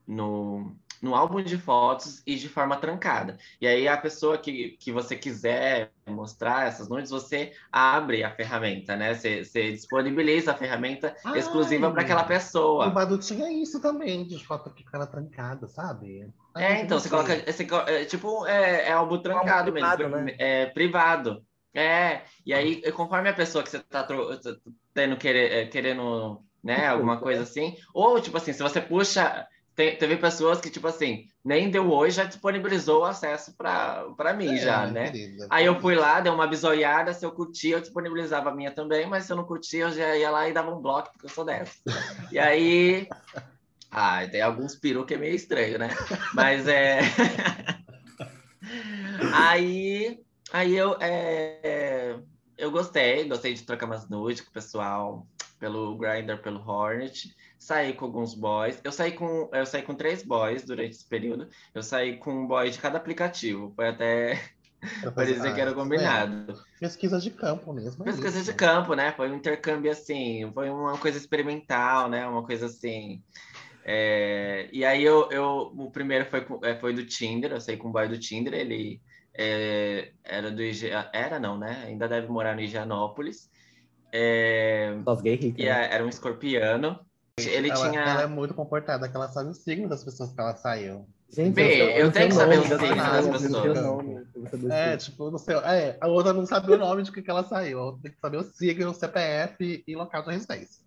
no, no álbum de fotos e de forma trancada. E aí a pessoa que, que você quiser mostrar essas nudes, você abre a ferramenta, né? Você, você disponibiliza a ferramenta Ai. exclusiva para aquela O pessoa. Badu tinha isso também, de foto que ficava trancada, sabe? Ai, É, então, você sei. coloca. Você, é, tipo, é, é álbum trancado privado, mesmo, né? é privado. É, e aí, conforme a pessoa que você tá tendo, querer, é, querendo, né, alguma coisa assim, ou, tipo assim, se você puxa, te- teve pessoas que, tipo assim, nem deu oi, já disponibilizou o acesso pra, pra mim, já, É, né? querida. Aí eu fui lá, dei uma bisoiada, se eu curtia, eu disponibilizava a minha também, mas se eu não curtia, eu já ia lá e dava um bloco, porque eu sou dessa. E aí. <laughs> Ah, tem alguns peru que é meio estranho, né? Mas é. <laughs> aí. Aí eu. é, Eu gostei, gostei de trocar umas nudes com o pessoal, pelo Grindr, pelo Hornet. Saí com alguns boys. Eu saí com, eu saí com três boys durante esse período. Eu saí com um boy de cada aplicativo. Foi até <laughs> Parecia que era Ah, combinado. é. Pesquisa de campo mesmo. é Pesquisa de campo, né? Foi um intercâmbio assim, foi uma coisa experimental, né? Uma coisa assim. É, E aí eu, eu o primeiro foi, é, foi do Tinder, eu saí com o boy do Tinder, ele é, era do IG... era não, né? Ainda deve morar no Higienópolis. É, Só os ricos. E né? era um escorpiano. Ele ela, tinha. ela é muito comportada, que ela sabe o signo das pessoas que ela saiu. Gente, Bem, eu não tenho que saber nome o signo das pessoas, eu nome, eu É, tipo, não sei. É, a outra não sabe o nome de que, que ela saiu. A outra tem que saber o signo, o CPF e local de residência.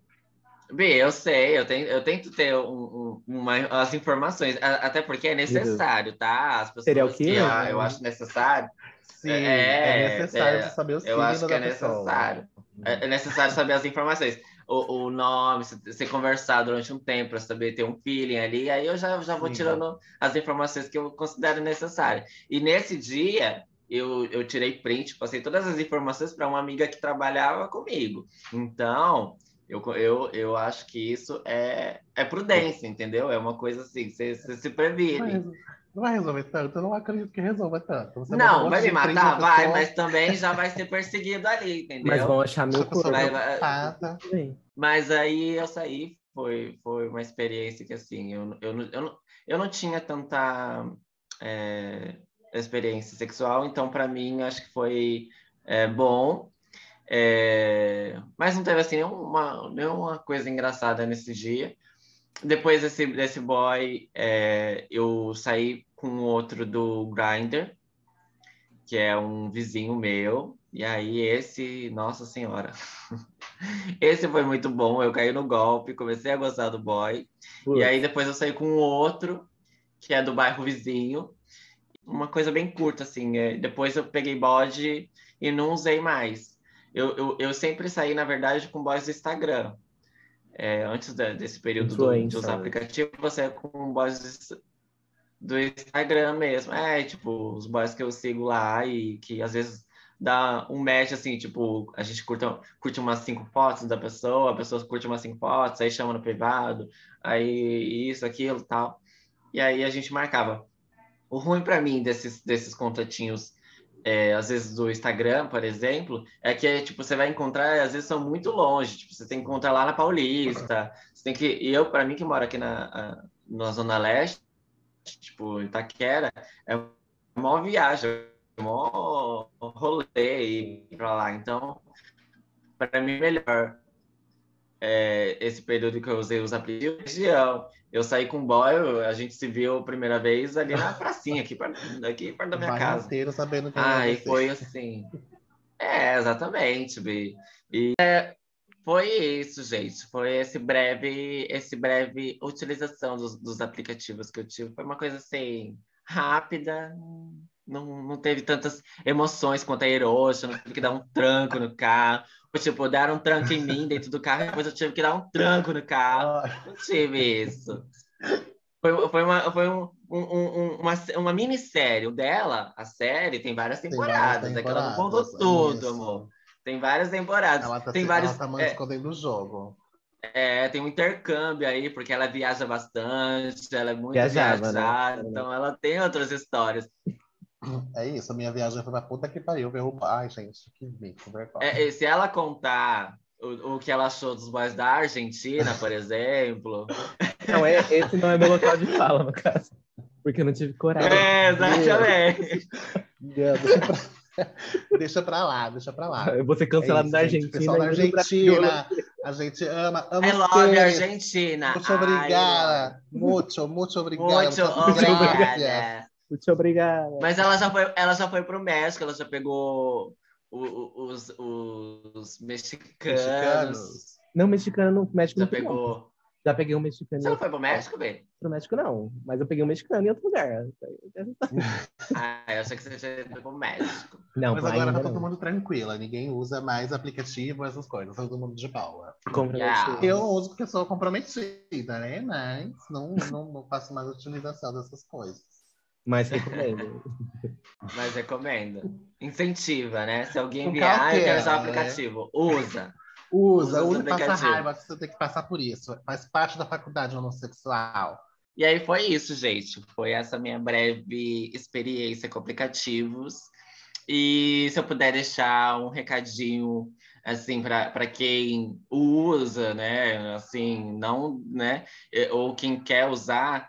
Bem, eu sei, eu, tenho, eu tento ter um- um- uma- as informações, até porque é necessário, tá? As pessoas Serial que killer? ah, eu acho necessário. Sim, É, é, necessário é, saber o signo Eu acho que é pessoa. necessário. É, é necessário saber as informações. O, o nome, você, você conversar durante um tempo para saber ter um feeling ali, aí eu já, já vou Sim. tirando as informações que eu considero necessárias. E nesse dia, eu, eu tirei print, passei todas as informações para uma amiga que trabalhava comigo. Então, eu, eu, eu acho que isso é, é prudência, entendeu? É uma coisa assim, você, você se previne. Mas não vai resolver tanto, eu não acredito que resolva tanto. Você Não, vai me matar? Vai, pessoa, mas também já vai ser perseguido ali, entendeu? Mas vão achar meu corpo. Vai- também. Mas aí eu saí, foi, foi uma experiência que assim, eu, eu, não- eu, não, eu não tinha tanta é, experiência sexual, então para mim acho que foi é, bom. É, mas não teve assim nenhuma, nenhuma coisa engraçada nesse dia. Depois desse, desse boy, é, eu saí com outro do Grindr, que é um vizinho meu. E aí esse, nossa senhora. <laughs> Esse foi muito bom, eu caí no golpe, comecei a gostar do boy. E aí depois eu saí com outro, que é do bairro vizinho. Uma coisa bem curta, assim. é, Depois eu peguei bode e não usei mais. Eu, eu, eu sempre saí, na verdade, com boys do Instagram. É, antes da- desse período do, de usar aplicativo, você é com boys do, Instagram mesmo. É, tipo, os boys que eu sigo lá e que às vezes dá um match, assim, tipo, a gente curte, curte umas cinco fotos da pessoa, a pessoa curte umas cinco fotos, aí chama no privado, aí isso, aquilo, tal. E aí a gente marcava. O ruim para mim desses, desses contatinhos, é, às vezes do Instagram, por exemplo, é que tipo você vai encontrar, às vezes são muito longe. Tipo, você tem que encontrar lá na Paulista. Você tem que. E eu, para mim que moro aqui na, na Zona Leste, tipo Itaquera, é uma viagem, é mó rolê ir pra lá. Então, para mim melhor é, esse período que eu usei os aplicativos, região. Eu saí com o boy, a gente se viu a primeira vez ali na <laughs> pracinha, aqui perto, aqui perto da minha Vai casa. inteiro sabendo que Ah, e foi assim. É, exatamente, Bi. E é, foi isso, gente. Foi esse breve, esse breve utilização dos, dos aplicativos que eu tive. Foi uma coisa assim, rápida. Não, não teve tantas emoções quanto a Hiroshi, não tive que dar um tranco no carro. Tipo, deram um tranco em mim dentro do carro, e depois eu tive que dar um tranco no carro. Ah, Não tive isso. Foi, foi, uma, foi um, um- um- uma, uma minissérie. O dela, a série, tem várias tem temporadas. várias É que ela não temporadas, contou tudo, isso. amor. Tem várias temporadas. Ela tá, tem se- vários. ela tá é, escondendo o jogo. é, tem um intercâmbio aí, porque ela viaja bastante, ela é muito Viajava, né? viajada, então ela tem outras histórias. É isso, a minha viagem foi pra puta que pariu, ver o Ai, gente, que bico, vergonha. É, e se ela contar o, o que ela achou dos boys da Argentina, por <laughs> exemplo. Não, é, esse não é meu local de fala, no caso. Porque eu não tive coragem. É, exatamente. Deixa, pra... deixa pra lá, deixa pra lá. Eu vou ser cancelado É da Argentina. Pessoal da. Argentina, a gente ama, ama I love vocês. Argentina. Muito obrigada. Muito, muito obrigada. Muito gracias. obrigada. Muito obrigada. Mas ela já foi, ela já foi pro México, ela já pegou o- o- os, os mexicanos. Mexicanos. Não, mexicano, México Já não pegou. pegou. Já peguei um mexicano. Você não foi pro México, Bê? Pro México, não. Mas eu peguei um mexicano em outro lugar. <laughs> Ah, eu achei que você tinha ido pro México. Não, Mas agora tá todo não. mundo tranquilo, ninguém usa mais aplicativo, essas coisas, tá todo mundo de boa. Compra Yeah. mexicano. Eu uso porque sou comprometida, né? Mas não, não, não faço mais utilização dessas coisas. Mas <laughs> recomendo. Mas recomendo. Incentiva, né? Se alguém Com vier, ah, eu quero usar o cautela, né? aplicativo. Usa. Usa, Usa usa o e passa raiva que você tem que passar por isso. Faz parte da faculdade homossexual. E aí foi isso, gente. Foi essa minha breve experiência com aplicativos. E se eu puder deixar um recadinho assim para quem usa, né, assim, não, né, ou quem quer usar,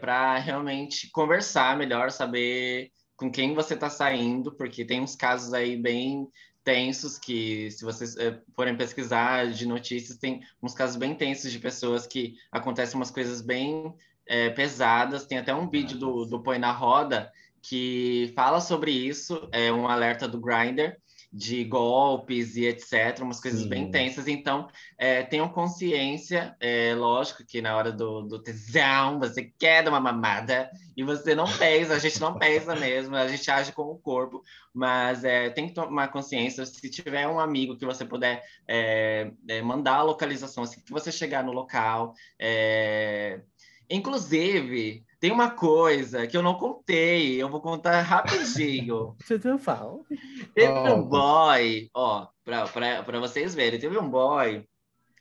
para realmente conversar melhor, saber com quem você está saindo, porque tem uns casos aí bem tensos que, se vocês eh, forem pesquisar de notícias, tem uns casos bem tensos de pessoas que acontecem umas coisas bem eh, pesadas. Tem até um vídeo do, do Põe na Roda que fala sobre isso, é um alerta do Grindr de golpes e etc, umas coisas Sim. bem tensas. Então, é, tenham consciência, é, lógico que na hora do, do tesão você quer dar uma mamada e você não pesa, a gente não pesa mesmo, a gente age com o corpo, mas é, tem que tomar consciência. Se tiver um amigo que você puder é, é, mandar a localização, assim que você chegar no local. é, Inclusive, tem uma coisa que eu não contei, eu vou contar rapidinho. Tudo eu falo. Teve Conta. um boy, ó, pra vocês verem, teve um boy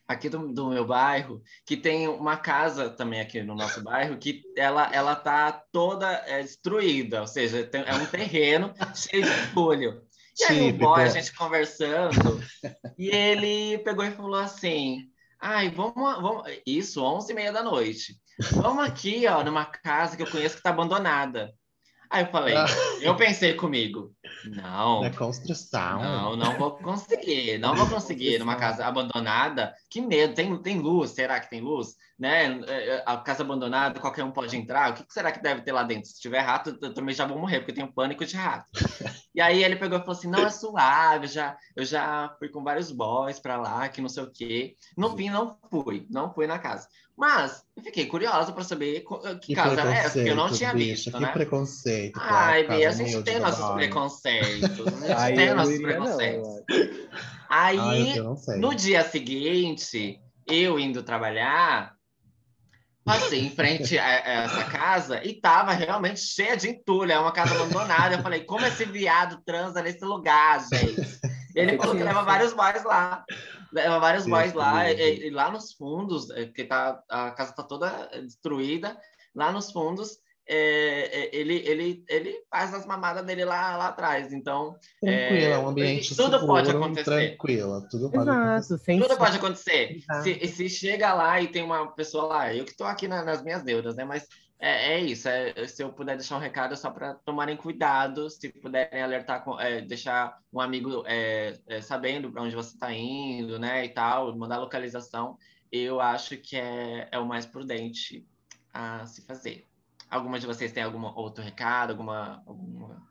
aqui do, do meu bairro que tem uma casa também aqui no nosso bairro que ela, ela tá toda é, destruída, ou seja, tem- é um terreno <laughs> cheio de entulho. E aí o boy, a gente conversando, e ele pegou e falou assim, ai, vamos, vamos... isso, 11 e meia da noite, vamos aqui, ó, numa casa que eu conheço que tá abandonada. Aí eu falei, Ah. eu pensei comigo, não, Na construção. não, não vou conseguir, não vou conseguir numa casa abandonada. Que medo, tem, tem luz? Será que tem luz? Né? É, A casa abandonada, qualquer um pode entrar. O que que será que deve ter lá dentro? Se tiver rato, eu também já vou morrer, porque eu tenho pânico de rato. E aí ele pegou e falou assim: não, é suave, eu já, eu já fui com vários boys pra lá, que não sei o quê. No fim, não fui, não fui na casa. Mas eu fiquei curiosa pra saber co- que, casa era essa, porque eu não tinha bicha, visto, que né? preconceito. Ai, Bia, a gente tem nossos preconceitos. A gente Ai, tem nossos não. preconceitos. Aí, Ai, no dia seguinte, eu indo trabalhar, passei em frente a, a essa casa e tava realmente cheia de entulho. É uma casa abandonada. Eu falei, como esse viado transa nesse lugar, gente? Ele falou que leva vários boys lá. Leva vários boys lá. E, e lá nos fundos, é, porque tá, a casa tá toda destruída, lá nos fundos. É, é, ele, ele, ele faz as mamadas dele lá, lá atrás. Então, Tranquilo, é um ambiente tudo seguro, pode acontecer. tranquilo, tudo pode acontecer. Exato, sem tudo pode acontecer. Se, se chega lá e tem uma pessoa lá, eu que estou aqui na- nas minhas neuras, né? Mas é, é isso. é- se eu puder deixar um recado é só para tomarem cuidado, se puderem alertar, com- é, deixar um amigo é, é, sabendo para onde você está indo, né? E tal, mandar localização, eu acho que é, é o mais prudente a se fazer. Alguma de vocês tem algum outro recado, alguma, alguma...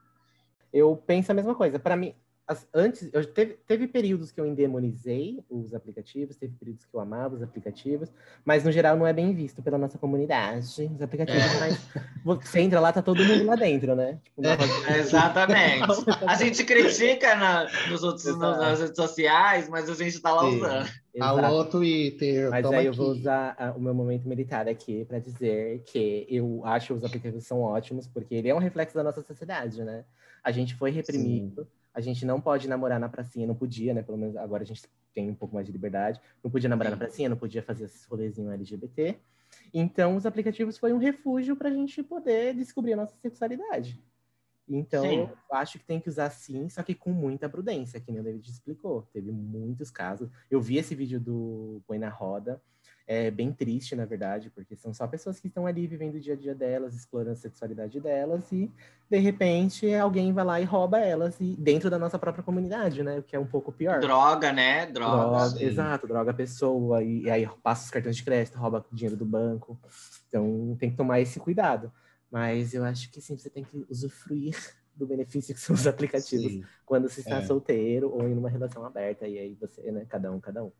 Eu penso a mesma coisa. Para mim, as- antes, eu teve, teve períodos que eu endemonizei os aplicativos, teve períodos que eu amava os aplicativos, mas no geral não é bem visto pela nossa comunidade. Os aplicativos, É. mas você entra lá, tá todo mundo lá dentro, né? Tipo, na roda- Exatamente. <laughs> A gente critica na, nos outros, Exato. nas redes sociais, mas a gente está lá Sim. usando. Exato. Alô, Twitter, Mas toma aí eu aqui. vou usar ah, o meu momento militar aqui para dizer que eu acho os aplicativos são ótimos, porque ele é um reflexo da nossa sociedade, né? A gente foi reprimido, a gente não pode namorar na pracinha, não podia, né? Pelo menos agora a gente tem um pouco mais de liberdade. Não podia namorar Sim. na pracinha, não podia fazer esses rolezinhos LGBT. Então, os aplicativos foi um refúgio para a gente poder descobrir a nossa sexualidade. Então, Sim. eu acho que tem que usar sim, só que com muita prudência, que nem o David explicou. Teve muitos casos. Eu vi esse vídeo do Põe na Roda. É bem triste, na verdade, porque são só pessoas que estão ali vivendo o dia a dia delas, explorando a sexualidade delas, e de repente alguém vai lá e rouba elas, e dentro da nossa própria comunidade, né? O que é um pouco pior. Droga, né? Droga. Droga, exato, droga a pessoa, e, e aí passa os cartões de crédito, rouba dinheiro do banco. Então tem que tomar esse cuidado. Mas eu acho que sim, você tem que usufruir do benefício que são os aplicativos Sim. quando se está É. solteiro ou em uma relação aberta. E aí você, né, cada um, cada um.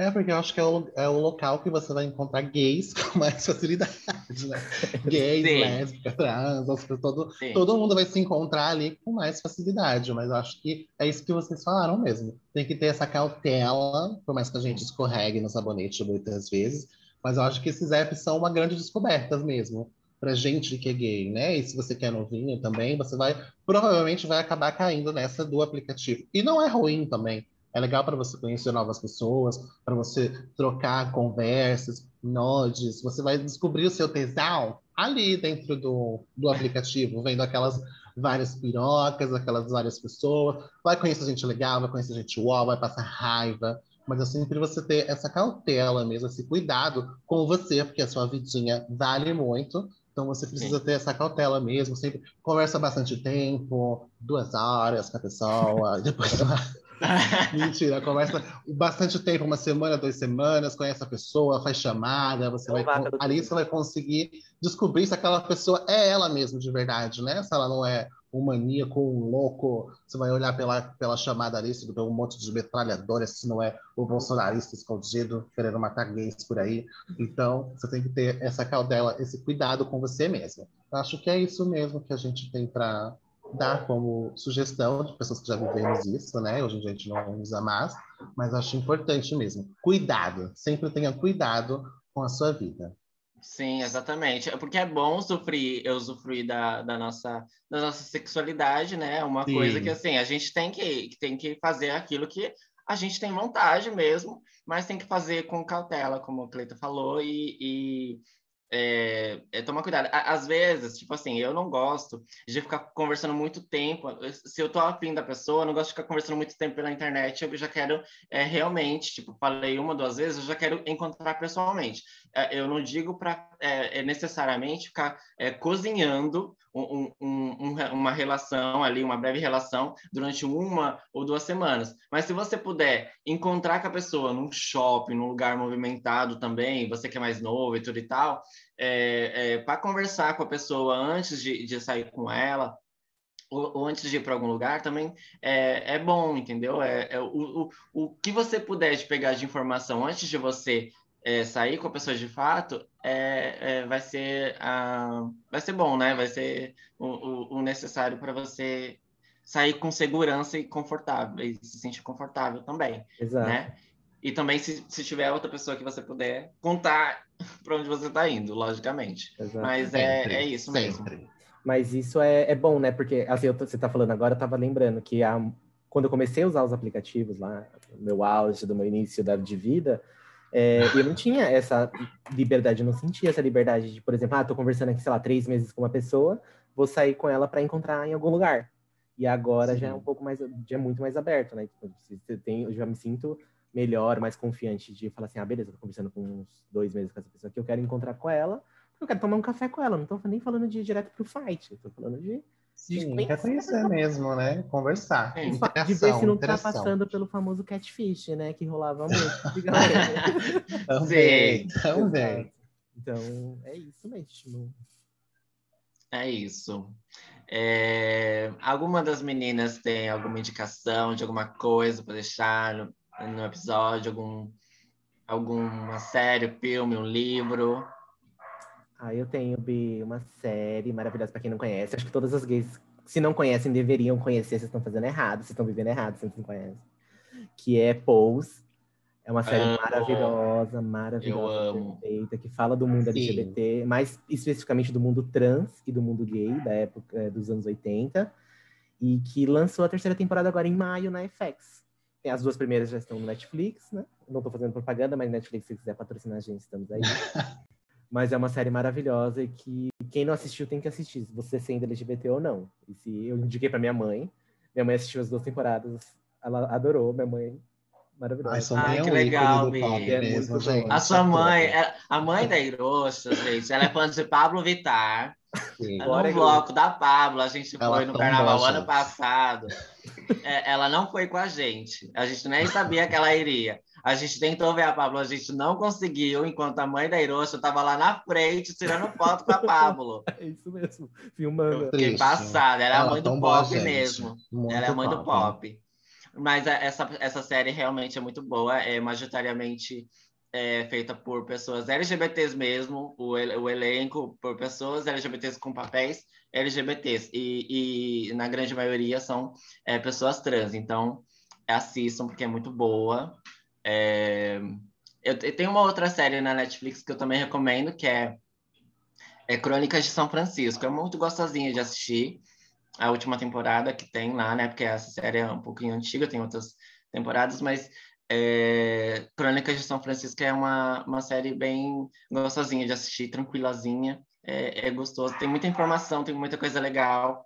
É, porque eu acho que é o, é o local que você vai encontrar gays <laughs> com mais facilidade, né? <laughs> Gays, Sim. lésbicas, trans, todo, Sim. todo mundo vai se encontrar ali com mais facilidade, mas eu acho que é isso que vocês falaram mesmo. Tem que ter essa cautela, por mais que a gente escorregue no sabonete muitas vezes, mas eu acho que esses apps são uma grande descoberta mesmo, pra gente que é gay, né? E se você quer novinho também, você vai, provavelmente vai acabar caindo nessa do aplicativo. E não é ruim também. É legal para você conhecer novas pessoas, para você trocar conversas, nodes. Você vai descobrir o seu tesão ali dentro do, do aplicativo, vendo aquelas várias pirocas, aquelas várias pessoas. Vai conhecer gente legal, vai conhecer gente uau, vai passar raiva. Mas é sempre você ter essa cautela mesmo, esse cuidado com você, porque a sua vidinha vale muito. Então você precisa ter essa cautela mesmo, sempre conversa bastante tempo, duas horas com a pessoa, <laughs> depois <laughs> Mentira, conversa bastante tempo, uma semana, duas semanas, conhece a pessoa, faz chamada, você vai ali você vai conseguir descobrir se aquela pessoa é ela mesmo de verdade, né? Se ela não é um maníaco, um louco, você vai olhar pela, pela chamada ali, se tem um monte de metralhadoras, se não é o bolsonarista escondido querendo matar gays por aí. Então, você tem que ter essa cautela, esse cuidado com você mesmo. Eu acho que é isso mesmo que a gente tem para dar como sugestão de pessoas que já vivemos isso, né? Hoje em dia a gente não usa mais, mas acho importante mesmo. Cuidado, sempre tenha cuidado com a sua vida. Sim, exatamente. É Porque é bom usufruir, eu usufruir da, da nossa, da nossa sexualidade, né? É Uma Sim. coisa que, assim, a gente tem que, que tem que fazer aquilo que a gente tem vontade mesmo, mas tem que fazer com cautela, como a Cleita falou, e, e é, é tomar cuidado. Às vezes, tipo assim, eu não gosto de ficar conversando muito tempo. Se eu tô afim da pessoa, eu não gosto de ficar conversando muito tempo pela internet, eu já quero é, realmente, tipo, falei uma, duas vezes, eu já quero encontrar pessoalmente. É, eu não digo para é, necessariamente ficar é, cozinhando um- um- um- um- uma relação ali, uma breve relação, durante uma ou duas semanas. Mas se você puder encontrar com a pessoa num shopping, num lugar movimentado também, você que é mais novo e tudo e tal, para conversar com a pessoa antes de, de sair com ela, ou antes de ir para algum lugar também é, é bom, entendeu? É, é o, o, o que você puder de pegar de informação antes de você é, sair com a pessoa de fato, é, é, vai ser ah, vai ser bom, né? Vai ser o, o, o necessário para você sair com segurança e confortável, e se sentir confortável também, Exato. né? E também se, se tiver outra pessoa que você puder contar <laughs> para onde você está indo, logicamente. exato. Mas é, Sempre, é isso mesmo. sempre. Mas isso é, é bom, né? Porque, assim, eu tô- você tá falando agora, eu tava lembrando que a, quando eu comecei a usar os aplicativos lá, no meu auge, do meu início da, de vida, é, eu não tinha essa liberdade, eu não sentia essa liberdade de, por exemplo, ah, tô conversando aqui, sei lá, três meses com uma pessoa, vou sair com ela para encontrar em algum lugar. E agora já é Sim. um pouco mais, já é muito mais aberto, né? Tipo, você tem, eu já me sinto melhor, mais confiante de falar assim, ah, beleza, tô conversando com uns dois meses com essa pessoa aqui, eu quero encontrar com ela, eu quero tomar um café com ela, não tô nem falando de ir direto pro fight, eu tô falando de Sim, quer conhecer mesmo, né? Conversar. Sim. de ver se não tá interação. passando pelo famoso catfish, né, que rolava muito. <laughs> Também, Sim. também. Então, é isso mesmo. É isso. É, Alguma das meninas tem alguma indicação de alguma coisa para deixar no, no episódio? Algum, alguma série, filme, um livro? Ah, eu tenho, Bi, uma série maravilhosa pra quem não conhece. Acho que todas as gays, se não conhecem, deveriam conhecer. Vocês estão fazendo errado, vocês estão vivendo errado, vocês não conhecem. Que é Pose. É uma série Amo. maravilhosa, maravilhosa, amo. perfeita, que fala do mundo Sim. LGBT, mais especificamente do mundo trans e do mundo gay, da época eh, dos anos 80, e que lançou a terceira temporada agora em maio na FX. As duas primeiras já estão no Netflix, né? Não tô fazendo propaganda, mas Netflix, se quiser patrocinar a gente, estamos aí. <laughs> mas é uma série maravilhosa e que quem não assistiu tem que assistir, se você sendo LGBT ou não. E se eu indiquei pra minha mãe, minha mãe assistiu as duas temporadas, ela adorou, minha mãe maravilhosa. Ai, sua Ai, mãe é que um legal, ícone do. É mesmo, gente. A sua mãe, é- a mãe da Hiroshi, gente, ela é fã de Pablo Vittar. Sim. Bora, no Gru. bloco da Pablo, a gente Ela foi no carnaval ano gente. passado. É, ela não foi com a gente. A gente nem sabia que ela iria. A gente tentou ver a Pablo, a gente não conseguiu, enquanto a mãe da Hiroshi estava lá na frente tirando foto com a Pablo. <laughs> É isso mesmo, filmando. Fiquei Triste. passada, ela é a mãe do pop gente. mesmo. Muito Ela é a mãe do né? pop. Mas a- essa, essa série realmente é muito boa, é majoritariamente é, feita por pessoas LGBTs mesmo, o, o elenco por pessoas LGBTs com papéis LGBTs, e, e na grande maioria são é, pessoas trans, então assistam porque é muito boa. É, eu, te- tem uma outra série na Netflix que eu também recomendo, que é, é Crônicas de São Francisco, é muito gostosinha de assistir a última temporada que tem lá, né? Porque essa série é um pouquinho antiga, tem outras temporadas, mas é, Crônicas de São Francisco é uma, uma série bem gostosinha de assistir, tranquilazinha, é, é gostoso, tem muita informação, tem muita coisa legal.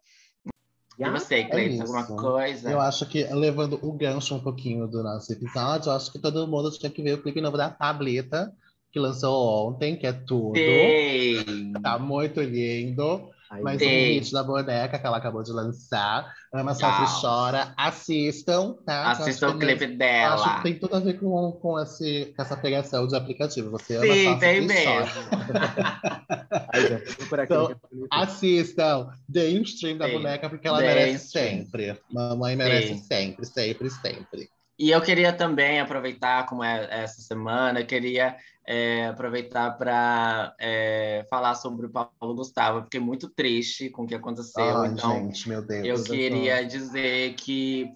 E você, Cleiton, alguma isso. coisa? Eu acho que, levando o gancho um pouquinho do nosso episódio, eu acho que todo mundo tinha que ver o clipe novo da Tableta, que lançou ontem, que é tudo. Sim. Tá muito lindo. Ai, Mas o hit da boneca que ela acabou de lançar, Ama Sofre. Chora, assistam, tá? Que eu acho Assista o clipe Acho que dela. tem tudo a ver com, com, esse, com essa pegação de aplicativo. Você ama, Sim, sofre tem mesmo. <laughs> chora. ai, já vou procurar aqui Então. Assistam, deem um stream da Sim. boneca, porque ela merece stream. sempre. Mamãe merece Sim. sempre, sempre, sempre. E eu queria também aproveitar, como é essa semana, eu queria é, aproveitar para falar sobre o Paulo Gustavo. Eu fiquei muito triste com o que aconteceu. Ai, então, gente, meu Deus. eu Deus queria dizer que,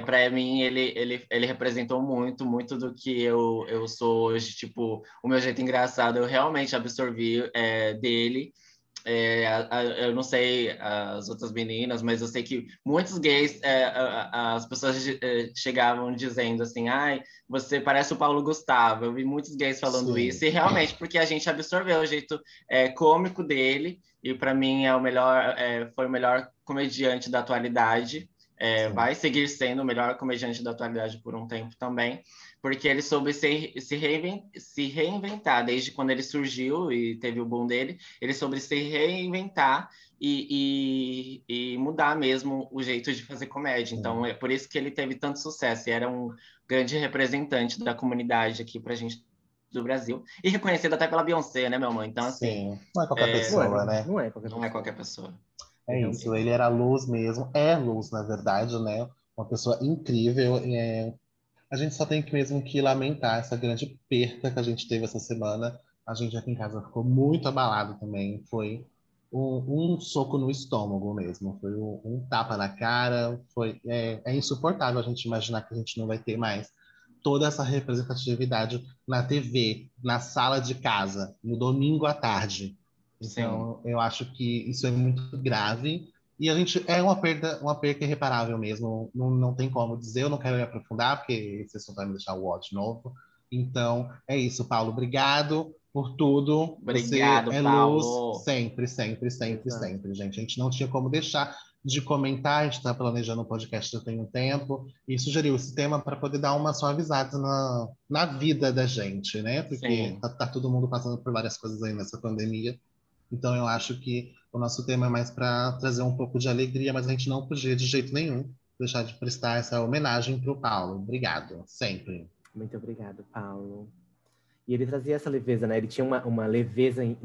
para mim, ele, ele, ele representou muito, muito do que eu, eu sou hoje. Tipo, o meu jeito engraçado, eu realmente absorvi é, dele. É, a- a- eu não sei as outras meninas, mas eu sei que muitos gays, é, a- as pessoas é, chegavam dizendo assim, ai, você parece o Paulo Gustavo. Eu vi muitos gays falando Sim. isso, e realmente porque a gente absorveu o jeito é, cômico dele, e para mim é o melhor, é, foi o melhor comediante da atualidade. É, vai seguir sendo o melhor comediante da atualidade por um tempo também, porque ele soube se, se, se reinventar desde quando ele surgiu e teve o boom dele ele sobre se reinventar e, e, e mudar mesmo o jeito de fazer comédia. Então, é por isso que ele teve tanto sucesso e era um grande representante da comunidade aqui pra gente do Brasil. E reconhecido até pela Beyoncé, né, meu amor? Então, assim, Sim, não é qualquer É, pessoa, não, é, né? não é qualquer não é qualquer pessoa. É isso, ele era luz mesmo, é luz, na verdade, né? Uma pessoa incrível. é, A gente só tem que mesmo que lamentar essa grande perda que a gente teve essa semana. A gente aqui em casa ficou muito abalado também. Foi um, um soco no estômago mesmo, foi um, um tapa na cara. Foi, é, é insuportável a gente imaginar que a gente não vai ter mais toda essa representatividade na TV, na sala de casa, no domingo à tarde. Então, eu acho que isso é muito grave. E a gente é uma perda, uma perda irreparável mesmo. Não, não tem como dizer, eu não quero me aprofundar, porque esse assunto vai me deixar o ódio de novo. Então, é isso, Paulo. Obrigado por tudo. Obrigado, Você é Paulo. luz sempre, sempre, sempre, Exato. sempre, gente. A gente não tinha como deixar de comentar, a gente está planejando um podcast já tem um tempo, e sugeriu esse tema para poder dar uma suavizada na, na vida da gente, né? Porque Sim. tá, tá todo mundo passando por várias coisas aí nessa pandemia. Então eu acho que o nosso tema é mais para trazer um pouco de alegria, mas a gente não podia de jeito nenhum deixar de prestar essa homenagem para o Paulo. Obrigado, sempre. Muito obrigado, Paulo. E ele trazia essa leveza, né? Ele tinha uma, uma leveza. Em,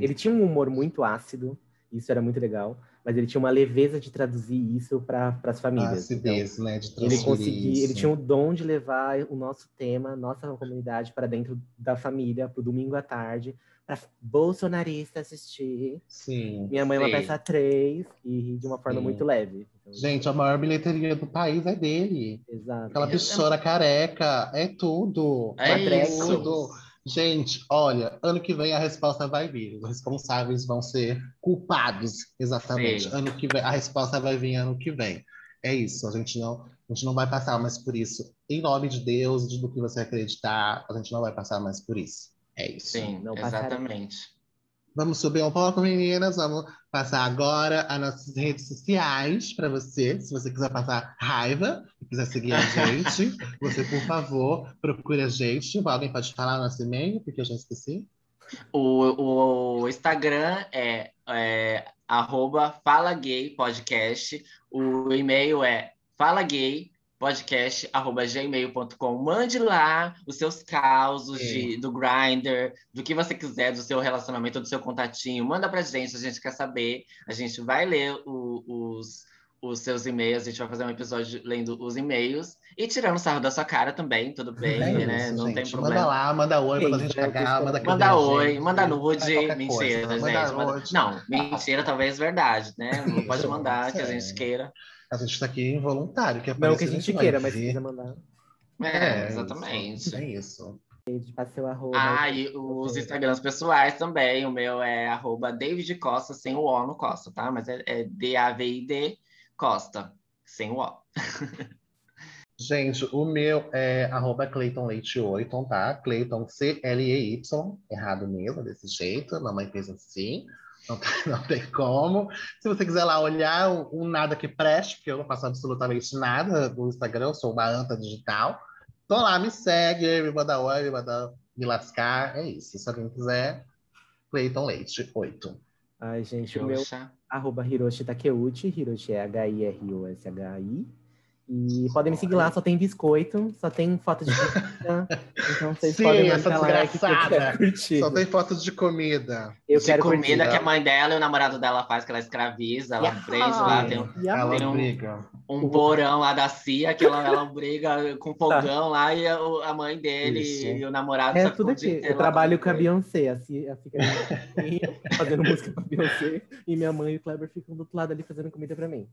ele tinha um humor muito ácido, isso era muito legal, mas ele tinha uma leveza de traduzir isso para as famílias. Então, acidez, né? De ele conseguia, ele tinha o dom de levar o nosso tema, nossa comunidade, para dentro da família, pro domingo à tarde, para bolsonarista assistir. Sim. Minha mãe é uma peça 3 e rir de uma forma Sim. muito leve. Então, Gente, a maior bilheteria do país é dele. exato. Aquela bichona careca, é tudo. É isso. tudo. Gente, olha, ano que vem a resposta vai vir. Os responsáveis vão ser culpados, exatamente. Sim. Ano que vem, a resposta vai vir ano que vem. É isso, a gente não, a gente não vai passar mais por isso. Em nome de Deus, de do que você acreditar, a gente não vai passar mais por isso. É isso. Sim, Não exatamente. Vamos subir um pouco, meninas. Vamos passar agora as nossas redes sociais para você. Se você quiser passar raiva e quiser seguir a <laughs> gente, você, por favor, procure a gente. Alguém pode falar o nosso e-mail, porque eu já esqueci. O, o Instagram é, é arroba Fala Gay Podcast. O e-mail é falagay.podcast podcast@gmail.com. Mande lá os seus causos de, do grinder, do que você quiser, do seu relacionamento, do seu contatinho. Manda pra gente, a gente quer saber. A gente vai ler o, os, os seus e-mails, a gente vai fazer um episódio lendo os e-mails e tirando sarro da sua cara também, tudo bem, É né? isso, Não gente. tem problema. Manda lá, manda oi, manda a Sim, gente é, cagar, eu manda Manda oi, beijinho, manda nude, mentira, coisa, gente. manda. Não, mentira, talvez verdade, né? Não pode mandar que a gente queira. A gente tá aqui involuntário. Que Não que a gente vai queira, mas quiser mandar. É, É, exatamente. Isso, é isso. Gente, passe seu arroba. Ah, e os Instagrams pessoais também. O meu é arroba David Costa, sem o O no Costa, tá? Mas é, é D-A-V-I-D Costa, sem o O. <laughs> Gente, o meu é arroba Clayton Leite 8, tá? Clayton C-L-E-Y, errado mesmo, desse jeito, mamãe fez assim, não, tem- <laughs> não tem como. Se você quiser lá olhar um, um nada que preste, porque eu não faço absolutamente nada no Instagram, eu sou uma anta digital, tô lá, me segue, me manda oi, me manda me lascar, é isso. Se alguém quiser, Clayton Leite 8. Ai, gente, o meu arroba Hiroshi Takeuchi. Hiroshi é H-I-R-O-S-H-I. E podem me seguir lá, só tem biscoito, só tem foto de pizza. então vocês Sim, podem essa que desgraçada. curtir. Só tem fotos de comida. Eu de quero comida curtir. que a mãe dela e o namorado dela faz, que ela escraviza, ela Yeah. prende lá, tem Ela? Tem um- um porão lá da CIA, que ela, ela briga com fogão lá, e a, a mãe dele Isso. e o namorado É tudo aqui. Eu trabalho com a Beyoncé, assim, a fica fazendo <laughs> música pra Beyoncé, e minha mãe e o Kleber ficam do outro lado ali fazendo comida pra mim.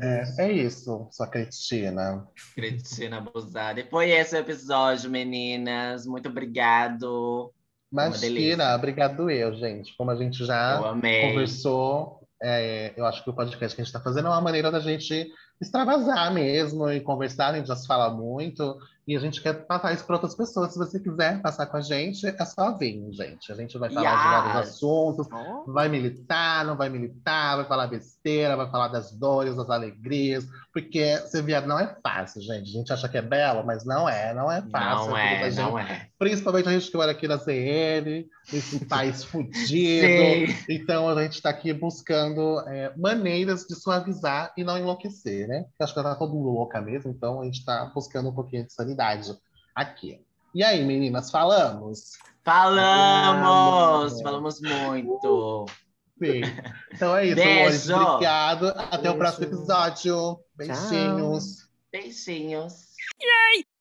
É, é isso, sua Cristina. Cretina abusada. E foi esse o episódio, meninas. Muito obrigado. Imagina, obrigado eu, gente. Como a gente já conversou, é, eu acho que o podcast que a gente está fazendo é uma maneira da gente extravasar mesmo e conversar, a gente já se fala muito, e a gente quer passar isso para outras pessoas. Se você quiser passar com a gente, é só vir, gente. A gente vai falar de vários Yes. assuntos, vai militar, não vai militar, vai falar besteira, vai falar das dores, das alegrias, porque ser viado não é fácil, gente. A gente acha que é belo, mas não é, não é fácil. Não vida da é, gente. não é. Principalmente a gente que mora aqui na CN, esse <laughs> país fudido. Então a gente está aqui buscando é, maneiras de suavizar e não enlouquecer, né? Porque acho que tá todo mundo louca mesmo, então a gente está buscando um pouquinho de sanidade aqui. E aí, meninas, falamos? Falamos! Falamos. Falamos muito. Sim. Então é isso, Beijo. amores. Obrigado. Até o Beijo. próximo episódio. Beijinhos. Beijinhos. Yeah!